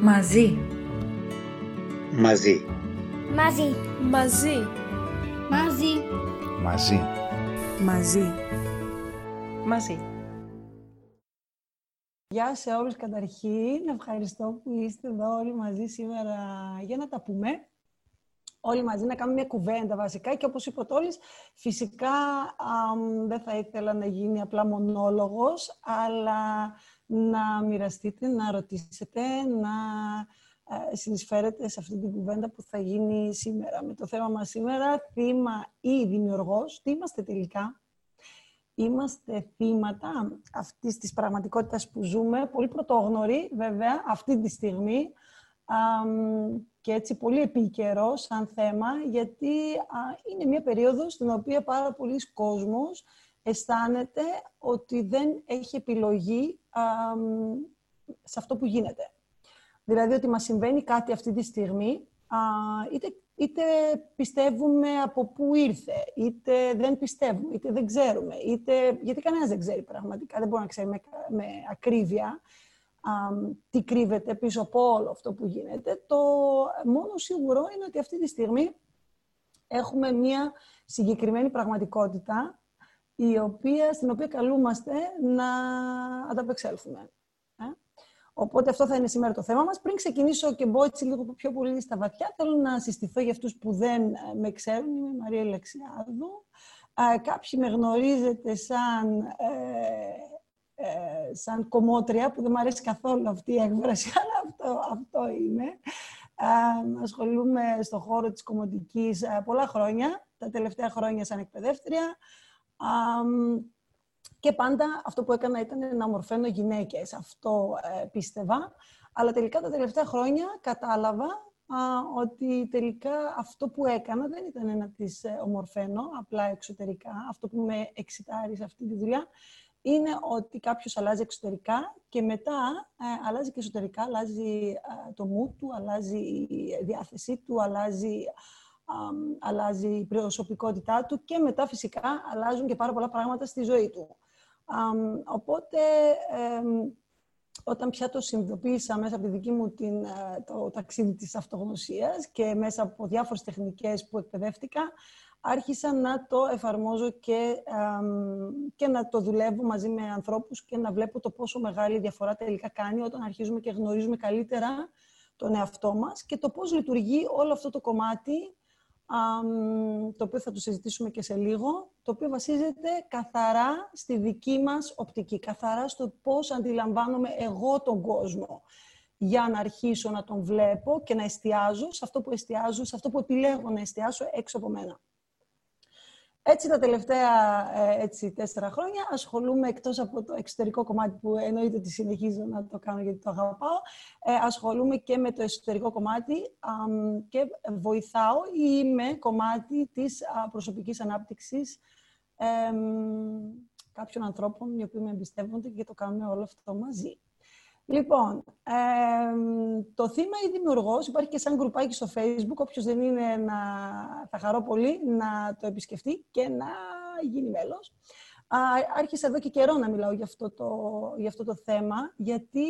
Μαζί. Μαζί. Μαζί. Μαζί. Μαζί. Μαζί. Μαζί. Μαζί. Γεια σε όλους καταρχήν. Ευχαριστώ που είστε εδώ όλοι μαζί σήμερα για να τα πούμε. Όλοι μαζί να κάνουμε μια κουβέντα βασικά και όπως είπε ο Τόλης, φυσικά δεν θα ήθελα να γίνει απλά μονόλογος, αλλά να μοιραστείτε, να ρωτήσετε, να ε, συνεισφέρετε σε αυτή την κουβέντα που θα γίνει σήμερα. Με το θέμα μας σήμερα, θύμα ή δημιουργός, τι είμαστε τελικά; Είμαστε θύματα αυτής της πραγματικότητας που ζούμε, πολύ πρωτόγνωροι βέβαια αυτή τη στιγμή και έτσι πολύ επίκαιρος σαν θέμα, γιατί είναι μια περίοδος στην οποία πάρα πολλοί κόσμος αισθάνεται ότι δεν έχει επιλογή σε αυτό που γίνεται. Δηλαδή ότι μας συμβαίνει κάτι αυτή τη στιγμή, α, είτε, είτε πιστεύουμε από πού ήρθε, είτε δεν πιστεύουμε, είτε δεν ξέρουμε, είτε... γιατί κανένας δεν ξέρει πραγματικά, δεν μπορεί να ξέρει με, με ακρίβεια α, τι κρύβεται πίσω από όλο αυτό που γίνεται. Το μόνο σίγουρο είναι ότι αυτή τη στιγμή έχουμε μία συγκεκριμένη πραγματικότητα η οποία, στην οποία καλούμαστε να ανταπεξέλθουμε. Ε; Οπότε αυτό θα είναι σήμερα το θέμα μας. Πριν ξεκινήσω και μπω έτσι λίγο πιο πολύ στα βαθιά, θέλω να συστηθώ για αυτούς που δεν ε, με ξέρουν. Είμαι η Μαρία Λεξιάδου. Ε, κάποιοι με γνωρίζετε σαν, ε, ε, σαν κομμότρια, που δεν μου αρέσει καθόλου αυτή η έκφραση, αλλά αυτό, αυτό είμαι. Ε, ασχολούμαι στον χώρο της κομμωτικής πολλά χρόνια, τα τελευταία χρόνια σαν εκπαιδεύτρια και πάντα αυτό που έκανα ήταν να ομορφαίνω γυναίκες. Αυτό ε, πίστευα. Αλλά τελικά τα τελευταία χρόνια κατάλαβα ότι τελικά αυτό που έκανα δεν ήταν να τις ε, ομορφαίνω απλά εξωτερικά. Αυτό που με εξητάρει σε αυτή τη δουλειά είναι ότι κάποιος αλλάζει εξωτερικά και μετά ε, αλλάζει και εσωτερικά, αλλάζει το mood του, αλλάζει η διάθεσή του, αλλάζει αλλάζει η προσωπικότητά του και μετά φυσικά αλλάζουν και πάρα πολλά πράγματα στη ζωή του. οπότε, όταν πια το συνειδητοποίησα μέσα από τη δική μου την, ε, το ταξίδι της αυτογνωσίας και μέσα από διάφορες τεχνικές που εκπαιδεύτηκα, άρχισα να το εφαρμόζω και, και να το δουλεύω μαζί με ανθρώπους και να βλέπω το πόσο μεγάλη διαφορά τελικά κάνει όταν αρχίζουμε και γνωρίζουμε καλύτερα τον εαυτό μας και το πώς λειτουργεί όλο αυτό το κομμάτι το οποίο θα το συζητήσουμε και σε λίγο, το οποίο βασίζεται καθαρά στη δική μας οπτική, καθαρά στο πώς αντιλαμβάνομαι εγώ τον κόσμο για να αρχίσω να τον βλέπω και να εστιάζω σε αυτό που εστιάζω, σε αυτό που επιλέγω να εστιάσω έξω από μένα. Έτσι τα τελευταία ε, έτσι, τέσσερα χρόνια ασχολούμαι εκτός από το εξωτερικό κομμάτι που εννοείται ότι συνεχίζω να το κάνω γιατί το αγαπάω, ε, ασχολούμαι και με το εσωτερικό κομμάτι και βοηθάω ή είμαι κομμάτι της προσωπικής ανάπτυξης κάποιων ανθρώπων οι οποίοι με εμπιστεύονται και το κάνουμε όλο αυτό μαζί. Λοιπόν, το θύμα ή δημιουργός υπάρχει και σαν γκρουπάκι στο Facebook. Όποιος δεν είναι, να... θα χαρώ πολύ να το επισκεφτεί και να γίνει μέλος. Άρχισα εδώ και καιρό να μιλάω για αυτό το, για αυτό το θέμα, γιατί,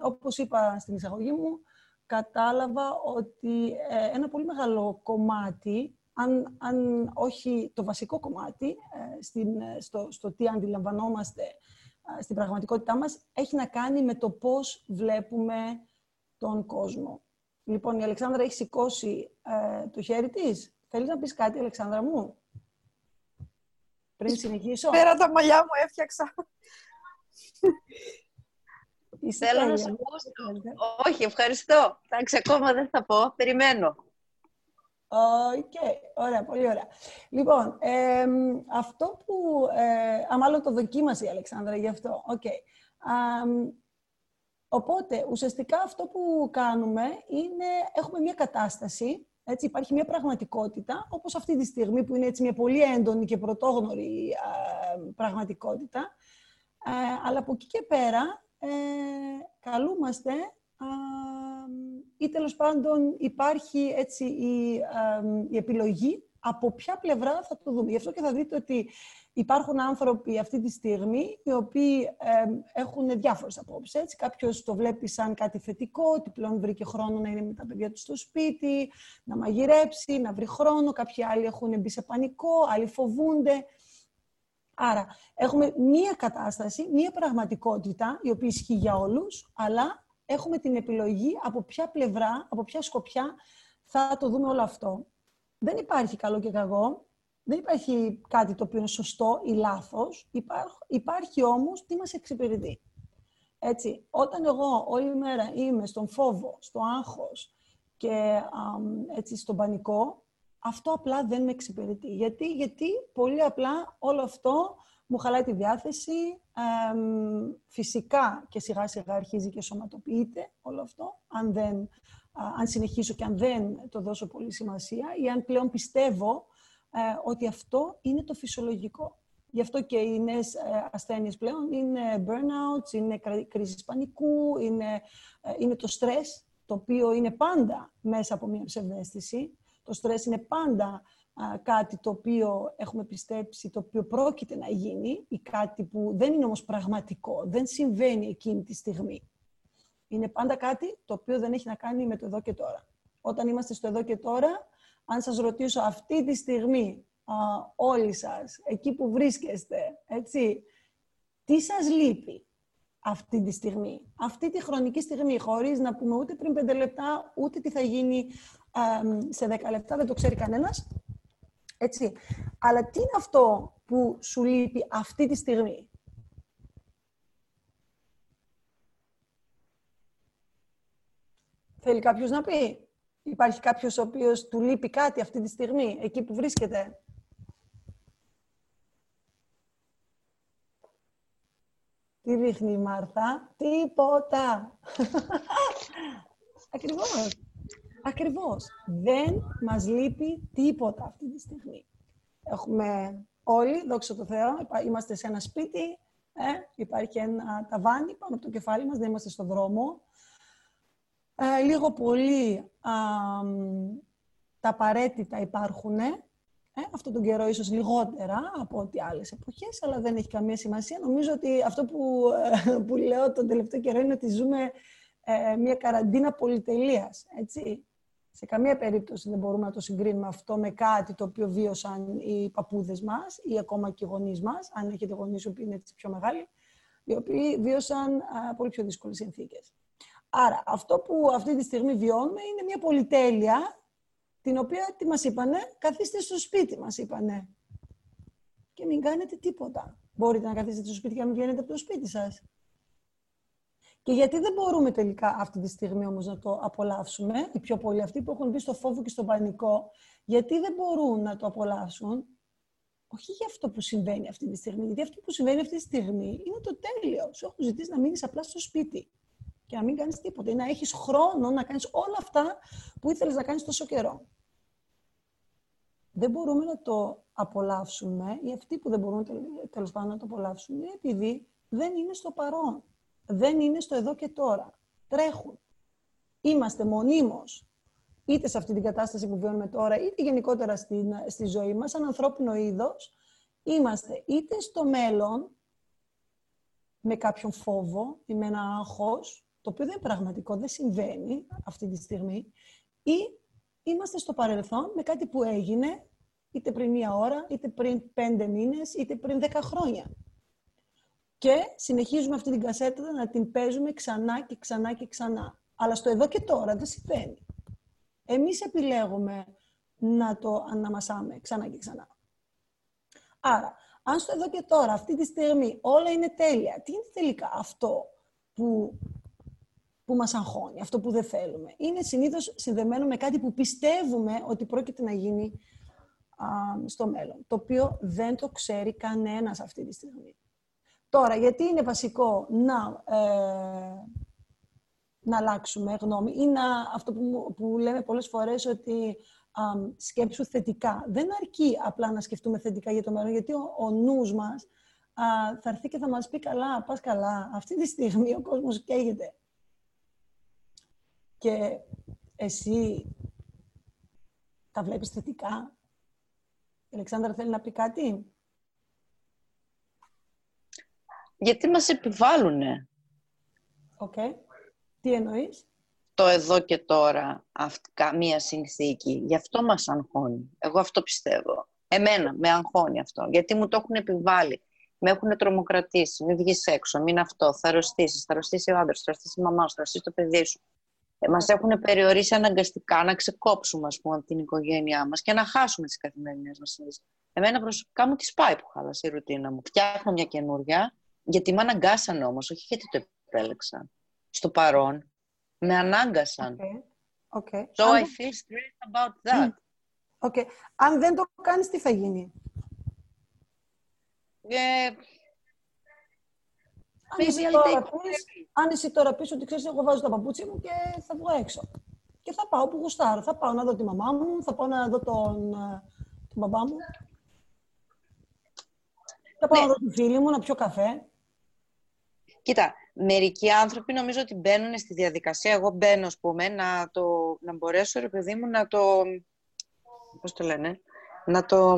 όπως είπα στην εισαγωγή μου, κατάλαβα ότι ε, ένα πολύ μεγάλο κομμάτι, αν, αν όχι το βασικό κομμάτι, ε, στην, ε, στο, στο τι αντιλαμβανόμαστε στην πραγματικότητά μας έχει να κάνει με το πώς βλέπουμε τον κόσμο. Λοιπόν, η Αλεξάνδρα έχει σηκώσει ε, το χέρι της. Θέλεις να πεις κάτι, Αλεξάνδρα μου; Πριν συνεχίσω. Πέρα τα μαλλιά μου έφτιαξα. Θέλω να σε ακούσω. Όχι, ευχαριστώ. Εντάξει, ακόμα δεν θα πω. Περιμένω. Οκ, ωραία, πολύ ωραία. Λοιπόν, αυτό που... Ε, α, μάλλον το δοκίμασε η Αλεξάνδρα γι' αυτό. Οκ. οπότε, ουσιαστικά αυτό που κάνουμε είναι... Έχουμε μια κατάσταση, έτσι, υπάρχει μια πραγματικότητα, όπως αυτή τη στιγμή που είναι έτσι μια πολύ έντονη και πρωτόγνωρη πραγματικότητα. Ε, αλλά από εκεί και πέρα ε, καλούμαστε ή τέλος πάντων υπάρχει έτσι η, η επιλογή από ποια πλευρά θα το δούμε. Γι' αυτό και θα δείτε ότι υπάρχουν άνθρωποι αυτή τη στιγμή οι οποίοι έχουν διάφορες απόψεις. Έτσι. Κάποιος το βλέπει σαν κάτι θετικό, ότι πλέον βρήκε χρόνο να είναι με τα παιδιά του στο σπίτι, να μαγειρέψει, να βρει χρόνο. Κάποιοι άλλοι έχουν μπει σε πανικό, άλλοι φοβούνται. Άρα, έχουμε μία κατάσταση, μία πραγματικότητα, η οποία ισχύει για όλους, αλλά έχουμε την επιλογή από ποια πλευρά, από ποια σκοπιά θα το δούμε όλο αυτό. Δεν υπάρχει καλό και κακό, δεν υπάρχει κάτι το οποίο είναι σωστό ή λάθος, υπάρχει, υπάρχει όμως τι μας εξυπηρετεί. Έτσι, όταν εγώ όλη μέρα είμαι στον φόβο, στο άγχος και έτσι, στον πανικό, αυτό απλά δεν με εξυπηρετεί. Γιατί, γιατί πολύ απλά όλο αυτό μου χαλάει τη διάθεση, φυσικά και σιγά σιγά αρχίζει και σωματοποιείται όλο αυτό, αν, δεν, αν συνεχίσω και αν δεν το δώσω πολύ σημασία ή αν πλέον πιστεύω ε, ότι αυτό είναι το φυσιολογικό. Γι' αυτό και οι νέες ασθένειες πλέον είναι burnouts, είναι κρίσης πανικού, είναι, ε, είναι το στρες, το οποίο είναι πάντα μέσα από μια ψευδέστηση. Το στρες είναι πάντα κάτι το οποίο έχουμε πιστέψει, το οποίο πρόκειται να γίνει ή κάτι που δεν είναι όμως πραγματικό, δεν συμβαίνει εκείνη τη στιγμή. Είναι πάντα κάτι το οποίο δεν έχει να κάνει με το εδώ και τώρα. Όταν είμαστε στο εδώ και τώρα, αν σας ρωτήσω αυτή τη στιγμή, α, όλοι σας, εκεί που βρίσκεστε, έτσι, τι σας λείπει αυτή τη στιγμή, αυτή τη χρονική στιγμή, χωρίς να πούμε ούτε πριν πέντε λεπτά, ούτε τι θα γίνει σε δέκα λεπτά, δεν το ξέρει κανένας. Έτσι. Αλλά τι είναι αυτό που σου λείπει αυτή τη στιγμή; Θέλει κάποιος να πει; Υπάρχει κάποιος ο οποίος του λείπει κάτι αυτή τη στιγμή, εκεί που βρίσκεται; Τι δείχνει η Μάρθα; Τίποτα. Ακριβώς. Ακριβώς. Δεν μας λείπει τίποτα αυτή τη στιγμή. Έχουμε όλοι, δόξα τω Θεώ, είμαστε σε ένα σπίτι, ε, υπάρχει ένα ταβάνι πάνω από το κεφάλι μας, δεν είμαστε στο δρόμο. Ε, λίγο πολύ τα απαραίτητα υπάρχουν. Ε, αυτό τον καιρό ίσως λιγότερα από ό,τι άλλες εποχές, αλλά δεν έχει καμία σημασία. Νομίζω ότι αυτό που, ε, που λέω τον τελευταίο καιρό είναι ότι ζούμε ε, μια καραντίνα πολυτελείας, έτσι σε καμία περίπτωση δεν μπορούμε να το συγκρίνουμε αυτό με κάτι το οποίο βίωσαν οι παππούδες μας ή ακόμα και οι γονείς μας, αν έχετε γονείς που είναι έτσι πιο μεγάλοι, οι οποίοι βίωσαν πολύ πιο δύσκολες συνθήκες. Άρα, αυτό που αυτή τη στιγμή βιώνουμε είναι μια πολυτέλεια, την οποία τι μας είπανε, καθίστε στο σπίτι μας είπανε. Και μην κάνετε τίποτα. Μπορείτε να καθίσετε στο σπίτι και να μην βγαίνετε από το σπίτι σας. Και γιατί δεν μπορούμε τελικά αυτή τη στιγμή όμως να το απολαύσουμε, οι πιο πολλοί αυτοί που έχουν μπει στο φόβο και στο πανικό, γιατί δεν μπορούν να το απολαύσουν, όχι για αυτό που συμβαίνει αυτή τη στιγμή, γιατί αυτό που συμβαίνει αυτή τη στιγμή είναι το τέλειος. Σου έχουν ζητήσει να μείνεις απλά στο σπίτι και να μην κάνεις τίποτα ή να έχεις χρόνο να κάνεις όλα αυτά που ήθελες να κάνεις τόσο καιρό. Δεν μπορούμε να το απολαύσουμε, ή αυτοί που δεν μπορούν τέλος πάντων να το απολαύσουν, είναι επειδή δεν είναι στο παρόν δεν είναι στο εδώ και τώρα. Τρέχουν. Είμαστε μονίμως, είτε σε αυτή την κατάσταση που βιώνουμε τώρα, είτε γενικότερα στην, στη ζωή μας, σαν ανθρώπινο είδος, είμαστε είτε στο μέλλον, με κάποιον φόβο ή με ένα άγχος, το οποίο δεν είναι πραγματικό, δεν συμβαίνει αυτή τη στιγμή, ή είμαστε στο παρελθόν με κάτι που έγινε είτε πριν μία ώρα, είτε πριν πέντε μήνες, είτε πριν δέκα χρόνια. Και συνεχίζουμε αυτή την κασέτα να την παίζουμε ξανά και ξανά και ξανά. Αλλά στο εδώ και τώρα δεν συμβαίνει. Εμείς επιλέγουμε να το αναμασάμε ξανά και ξανά. Άρα, αν στο εδώ και τώρα, αυτή τη στιγμή, όλα είναι τέλεια, τι είναι τελικά αυτό που, που μας αγχώνει, αυτό που δεν θέλουμε; Είναι συνήθως συνδεμένο με κάτι που πιστεύουμε ότι πρόκειται να γίνει στο μέλλον, το οποίο δεν το ξέρει κανένας αυτή τη στιγμή. Τώρα, γιατί είναι βασικό να, ε, να αλλάξουμε γνώμη ή να, αυτό που, που λέμε πολλές φορές ότι α, σκέψου θετικά. Δεν αρκεί απλά να σκεφτούμε θετικά για το μέλλον, γιατί ο, ο νους μας α, θα έρθει και θα μας πει καλά, πας καλά. Αυτή τη στιγμή ο κόσμος καίγεται. Και εσύ τα βλέπεις θετικά. Η Αλεξάνδρα θέλει να πει κάτι; Γιατί μας επιβάλλουνε; Οκ. Τι εννοείς; Το εδώ και τώρα, αυτή, μία συνθήκη. Γι' αυτό μας αγχώνει. Εγώ αυτό πιστεύω. Εμένα με αγχώνει αυτό. Γιατί μου το έχουν επιβάλει. Με έχουν τρομοκρατήσει. Μην βγεις έξω, μην αυτό. Θα αρρωστήσεις. Θα αρρωστήσει ο άντρας, θα αρρωστήσει η μαμά σου, θα αρρωστήσει το παιδί σου. Ε, μας έχουν περιορίσει αναγκαστικά να ξεκόψουμε ας πούμε, την οικογένειά μας και να χάσουμε τις καθημερινές μας συνήθειε. Εμένα προσωπικά μου τη πάει που χάλασε η ρουτίνα μου. Φτιάχνω μια καινούρια, γιατί με αναγκάσαν όμως, όχι γιατί το επέλεξα. Στο παρόν, με ανάγκασαν. Okay. Okay. So I feel stressed about that. Okay. Αν δεν το κάνεις, τι θα γίνει; Ε, αν, εσύ τώρα πεις, αν εσύ τώρα πεις ότι ξέρεις εγώ βάζω τα παπούτσια μου και θα βγω έξω. Και θα πάω που γουστάρω. Θα πάω να δω τη μαμά μου, θα πάω να δω τον, ε, τον μπαμπά μου. Θα πάω ναι. να δω τη φίλη μου, να πιω καφέ. Κοίτα, μερικοί άνθρωποι νομίζω ότι μπαίνουν στη διαδικασία. Εγώ μπαίνω, ας πούμε, να, το, να μπορέσω, ρε παιδί μου, να το... Πώς το λένε; Να το...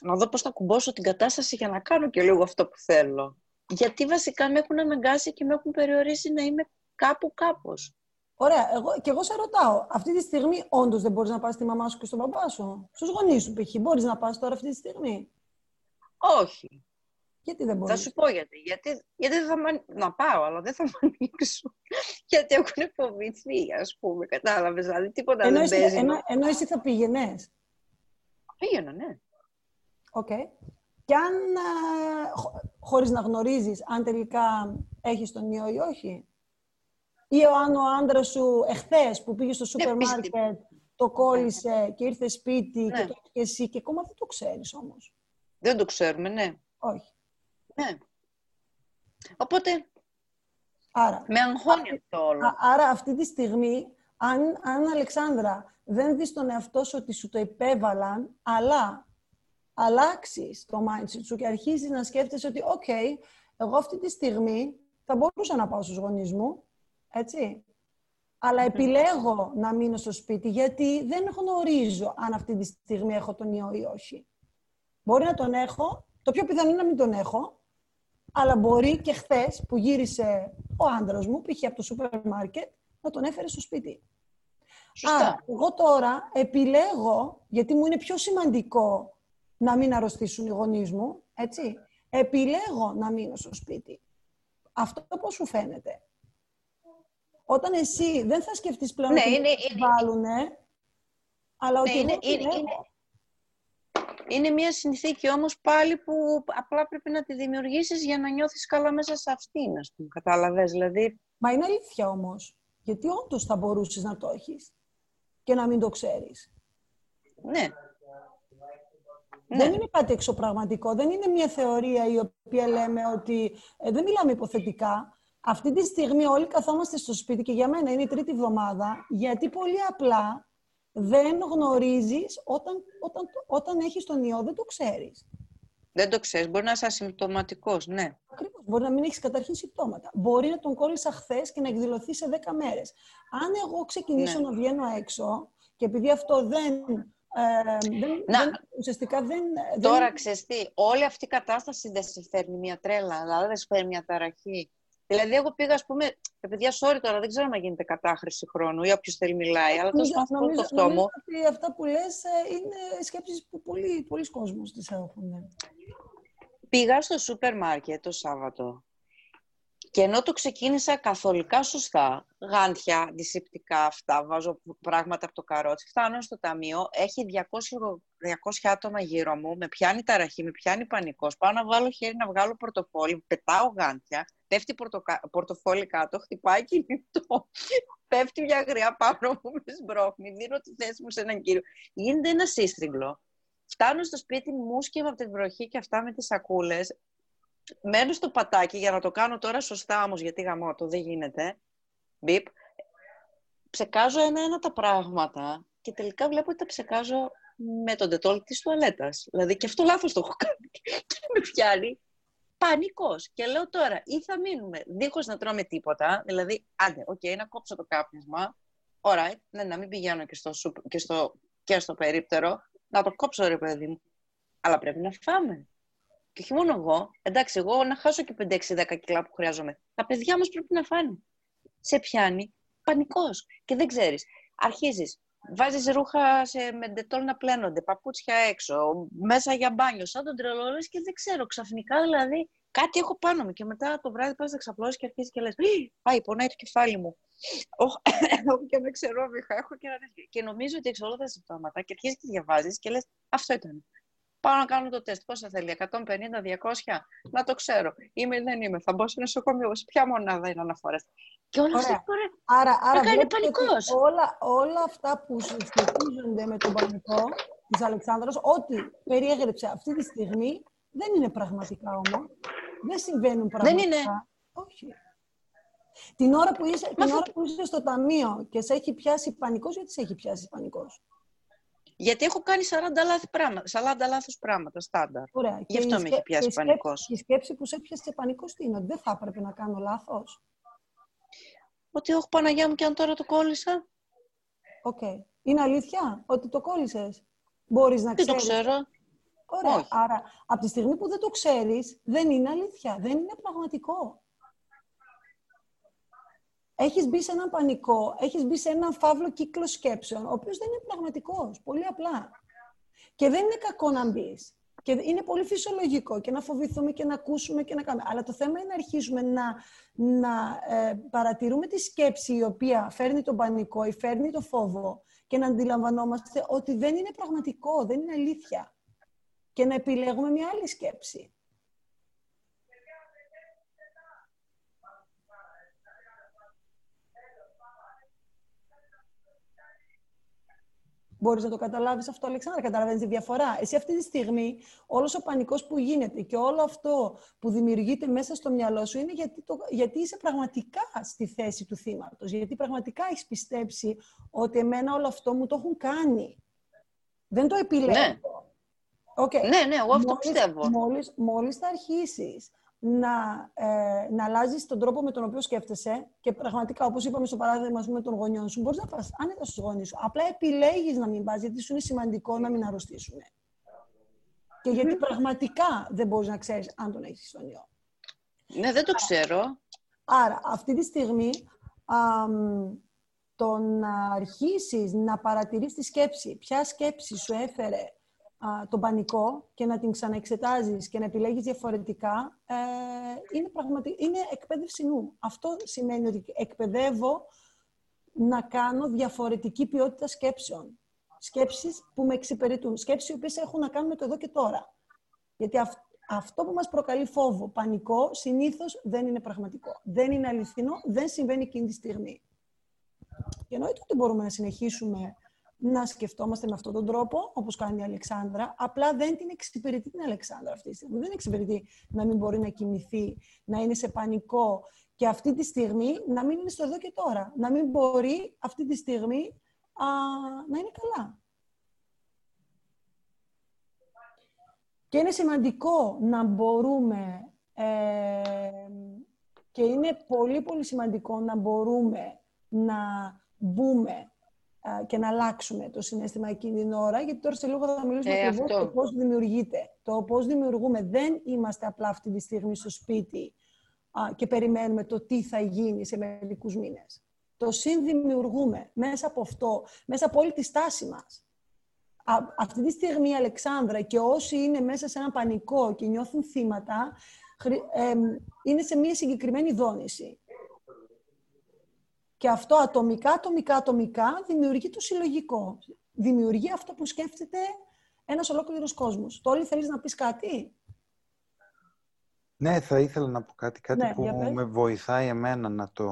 Να δω πώς θα κουμπώσω την κατάσταση για να κάνω και λίγο αυτό που θέλω. Γιατί βασικά με έχουν αναγκάσει και με έχουν περιορίσει να είμαι κάπου κάπως. Ωραία. Εγώ, και εγώ σε ρωτάω, αυτή τη στιγμή όντως δεν μπορείς να πας στη μαμά σου και στον μπαμπά σου, στους γονείς σου π.χ. Μπορείς να πας τώρα αυτή τη στιγμή; Όχι. Γιατί δεν μπορείς; Θα σου πω γιατί. Γιατί, γιατί θα μ... να πάω, αλλά δεν θα μου ανοίξω. γιατί έχουν φοβηθεί, ας πούμε. Κατάλαβες. Δηλαδή τίποτα ενώ δεν εσύ, παίζει. Ενώ, ενώ εσύ θα πήγαινες; Πήγαινα, ναι. OK. Okay. Και αν, χω, χωρίς να γνωρίζεις, αν τελικά έχεις τον ιό ή όχι; Ή αν ο άντρας σου εχθές που πήγε στο σούπερ ναι, μάρκετ, το κόλλησε και ήρθε σπίτι ναι. και το και εσύ και ακόμα δεν το ξέρεις όμως. Δεν το ξέρουμε, ναι. Όχι. Ναι. Οπότε, άρα, με αγχώνει αυτό όλο. Άρα αυτή τη στιγμή, αν, αν Αλεξάνδρα δεν δεις τον εαυτό σου ότι σου το υπέβαλαν, αλλά αλλάξεις το mindset σου και αρχίζεις να σκέφτεσαι ότι «ΟΚ, εγώ αυτή τη στιγμή θα μπορούσα να πάω στους γονείς μου, έτσι, αλλά επιλέγω να μείνω στο σπίτι γιατί δεν γνωρίζω αν αυτή τη στιγμή έχω τον ιό ή όχι. Μπορεί να τον έχω, το πιο πιθανό είναι να μην τον έχω, αλλά μπορεί και χθες που γύρισε ο άντρας μου, π.χ. από το σούπερ μάρκετ, να τον έφερε στο σπίτι. Σωστά. Άρα, εγώ τώρα επιλέγω, γιατί μου είναι πιο σημαντικό να μην αρρωστήσουν οι γονείς μου, έτσι, επιλέγω να μείνω στο σπίτι. Αυτό πώς σου φαίνεται; Όταν εσύ δεν θα σκεφτείς πλέον ναι, ότι είναι, βάλουνε, αλλά ότι ναι, είναι, είναι, είναι, είναι μια συνθήκη όμως πάλι που απλά πρέπει να τη δημιουργήσεις για να νιώθεις καλά μέσα σε αυτήν, ας πούμε. Κατάλαβες, δηλαδή... Μα είναι αλήθεια όμως. Γιατί όντως θα μπορούσες να το έχεις και να μην το ξέρεις. Ναι. Δεν ναι. είναι κάτι εξωπραγματικό. Δεν είναι μια θεωρία η οποία λέμε ότι... Ε, δεν μιλάμε υποθετικά. Αυτή τη στιγμή όλοι καθόμαστε στο σπίτι και για μένα είναι η τρίτη εβδομάδα γιατί πολύ απλά δεν γνωρίζεις όταν, όταν, όταν έχεις τον ιό, δεν το ξέρεις. Δεν το ξέρεις. Μπορεί να είσαι ασυμπτωματικός, ναι. Ακριβώς. Μπορεί να μην έχεις καταρχήν συμπτώματα. Μπορεί να τον κόλλησα χθες και να εκδηλωθεί σε 10 μέρες. Αν εγώ ξεκινήσω Ναι. να βγαίνω έξω και επειδή αυτό δεν... Ε, δεν, Να. δεν ουσιαστικά δεν... Τώρα, δεν, ξέρεις τι, όλη αυτή η κατάσταση δεν σε φέρνει μια τρέλα, δηλαδή δεν σε φέρνει μια ταραχή. Δηλαδή, εγώ πήγα, ας πούμε, «Ε, παιδιά, sorry τώρα, δεν ξέρω αν γίνεται κατάχρηση χρόνου ή όποιος θέλει μιλάει, αλλά τέλος πάντων αυτό το αυτό μου. νομίζω ότι αυτά που λες ε, είναι σκέψεις που πολλοί, πολλοί κόσμος τις έχουν. Πήγα στο σούπερ μάρκετ το Σάββατο και ενώ το ξεκίνησα καθολικά σωστά, γάντια, αντισηπτικά αυτά, βάζω πράγματα από το καρότσι, φτάνω στο ταμείο, έχει 200, 200 άτομα γύρω μου, με πιάνει ταραχή, με πιάνει πανικός, πάω να βάλω χέρι να βγάλω πορτοφόλι, πετάω γάντια, πέφτει πορτοκα... πορτοφόλι κάτω, χτυπάει κινητό, πέφτει μια γριά πάνω μου, με σμπρώχνει, δίνω τη θέση μου σε έναν κύριο. Γίνεται ένα σύστριγγλο. Φτάνω στο σπίτι μου, μουσκευα από την βροχή και αυτά με τις σακούλες. Μένω στο πατάκι για να το κάνω τώρα σωστά όμως, γιατί γαμώτο δεν γίνεται. Μπιπ. Ψεκάζω ένα-ένα τα πράγματα και τελικά βλέπω ότι τα ψεκάζω με τον τετόλ της τουαλέτας. Δηλαδή και αυτό λάθος το έχω κάνει. Και με πιάνει πανικός. Και λέω τώρα, ή θα μείνουμε δίχως να τρώμε τίποτα, δηλαδή, άντε, οκ, να κόψω το κάπνισμα, alright, ναι, να μην πηγαίνω και στο, σουπ- και στο, και στο περίπτερο, να το κόψω ρε παιδί μου. Αλλά πρέπει να φάμε. Και όχι μόνο εγώ. Εντάξει, εγώ να χάσω και 5-6-10 κιλά που χρειάζομαι. Τα παιδιά μας πρέπει να φάνε. Σε πιάνει πανικός. Και δεν ξέρεις. Αρχίζεις. Βάζεις ρούχα σε με Dettol να πλένονται, παπούτσια έξω, μέσα για μπάνιο, σαν τον τρελό, και δεν ξέρω, ξαφνικά δηλαδή κάτι έχω πάνω μου και μετά το βράδυ πας να ξαπλώσεις και αρχίζεις και λες «Πάει, πονάει το κεφάλι μου». Έχω και ένα ξερόβιχα, έχω και ένα Και νομίζω ότι εξ όλα τα συμπτώματα και αρχίζεις και διαβάζεις και λες «Αυτό ήταν». Πάω να κάνω το τεστ. Πόσα θέλει, 150, 200, να το ξέρω. Είμαι ή δεν είμαι. Θα μπω σε νοσοκομείο. Σε ποια μονάδα είναι αναφορές. Και όλα αυτά μπορεί άρα, άρα κάνει πανικός. Όλα, όλα αυτά που σχετίζονται με τον πανικό της Αλεξάνδρας, ό,τι περιέγραψε αυτή τη στιγμή, δεν είναι πραγματικά όμω. Δεν συμβαίνουν πραγματικά. Δεν είναι. Όχι. Την ώρα που είσαι, την ώρα που είσαι στο ταμείο και σε έχει πιάσει πανικός, γιατί σε έχει πιάσει πανικός; Γιατί έχω κάνει 40 λάθη πράγματα, 40 λάθος πράγματα, στάνταρ. Ωραία. Γι' αυτό με έχει πιάσει και πανικός. Η σκέψη που σε έπιασε πανικός τι είναι, ότι δεν θα έπρεπε να κάνω λάθος; Ότι όχι Παναγιά μου και αν τώρα το κόλλησα. OK. Okay. Είναι αλήθεια ότι το κόλλησες; Μπορείς να Δεν ξέρεις. το ξέρω. Ωραία. Όχι. Άρα, από τη στιγμή που δεν το ξέρεις, δεν είναι αλήθεια. Δεν είναι πραγματικό. Έχεις μπει σε έναν πανικό, έχεις μπει σε έναν φαύλο κύκλο σκέψεων, ο οποίος δεν είναι πραγματικός. Πολύ απλά. Και δεν είναι κακό να μπεις. Και είναι πολύ φυσιολογικό και να φοβηθούμε και να ακούσουμε και να κάνουμε. Αλλά το θέμα είναι να αρχίσουμε να, να ε, παρατηρούμε τη σκέψη η οποία φέρνει τον πανικό ή φέρνει το φόβο και να αντιλαμβανόμαστε ότι δεν είναι πραγματικό, δεν είναι αλήθεια. Και να επιλέγουμε μια άλλη σκέψη. Μπορείς να το καταλάβεις αυτό, Αλεξάνδρα. Καταλαβαίνεις τη διαφορά. Εσύ αυτή τη στιγμή, όλος ο πανικός που γίνεται και όλο αυτό που δημιουργείται μέσα στο μυαλό σου είναι γιατί, το, γιατί είσαι πραγματικά στη θέση του θύματος. Γιατί πραγματικά έχεις πιστέψει ότι εμένα όλο αυτό μου το έχουν κάνει. Δεν το επιλέγω. Ναι. Okay. Ναι, ναι, εγώ αυτό μόλις, πιστεύω. Μόλις, μόλις θα αρχίσεις να, ε, να αλλάζεις τον τρόπο με τον οποίο σκέφτεσαι και πραγματικά, όπως είπαμε στο παράδειγμα με των γονιών σου, μπορείς να πας άνετα στους γονείς σου. Απλά επιλέγεις να μην πας, γιατί σου είναι σημαντικό να μην αρρωστήσουν. Και γιατί πραγματικά δεν μπορείς να ξέρεις αν τον έχεις στον ιό. Ναι, δεν το ξέρω. Άρα, αυτή τη στιγμή, αμ, το να αρχίσεις να παρατηρείς τη σκέψη, ποια σκέψη σου έφερε α, τον πανικό και να την ξαναεξετάζεις και να επιλέγεις διαφορετικά, ε, είναι, πραγματι... είναι εκπαίδευση νου. Αυτό σημαίνει ότι εκπαιδεύω να κάνω διαφορετική ποιότητα σκέψεων. Σκέψεις που με εξυπηρετούν. Σκέψεις οι οποίες έχουν να κάνουν με το εδώ και τώρα. Γιατί αυ... αυτό που μας προκαλεί φόβο, πανικό, συνήθως δεν είναι πραγματικό. Δεν είναι αληθινό, δεν συμβαίνει εκείνη τη στιγμή. Και εννοείται ότι μπορούμε να συνεχίσουμε να σκεφτόμαστε με αυτόν τον τρόπο, όπως κάνει η Αλεξάνδρα, απλά δεν την εξυπηρετεί την Αλεξάνδρα αυτή τη στιγμή. Δεν εξυπηρετεί να μην μπορεί να κοιμηθεί, να είναι σε πανικό και αυτή τη στιγμή να μην είναι στο εδώ και τώρα. Να μην μπορεί αυτή τη στιγμή α, να είναι καλά. Και είναι σημαντικό να μπορούμε ε, και είναι πολύ πολύ σημαντικό να μπορούμε να μπούμε και να αλλάξουμε το συνέστημα εκείνη την ώρα, γιατί τώρα σε λίγο θα μιλήσουμε ε, ακριβώς το πώς δημιουργείται. Το πώς δημιουργούμε. Δεν είμαστε απλά αυτή τη στιγμή στο σπίτι α, και περιμένουμε το τι θα γίνει σε μερικούς μήνες. Το συνδημιουργούμε μέσα από αυτό, μέσα από όλη τη στάση μας. Α, αυτή τη στιγμή η Αλεξάνδρα και όσοι είναι μέσα σε ένα πανικό και νιώθουν θύματα, ε, είναι σε μια συγκεκριμένη δόνηση. Και αυτό ατομικά, ατομικά, ατομικά δημιουργεί το συλλογικό. Δημιουργεί αυτό που σκέφτεται ένας ολόκληρος κόσμος. Τώρα θέλεις να πεις κάτι; Ναι, θα ήθελα να πω κάτι, κάτι Ναι, που για πες. με βοηθάει εμένα να το,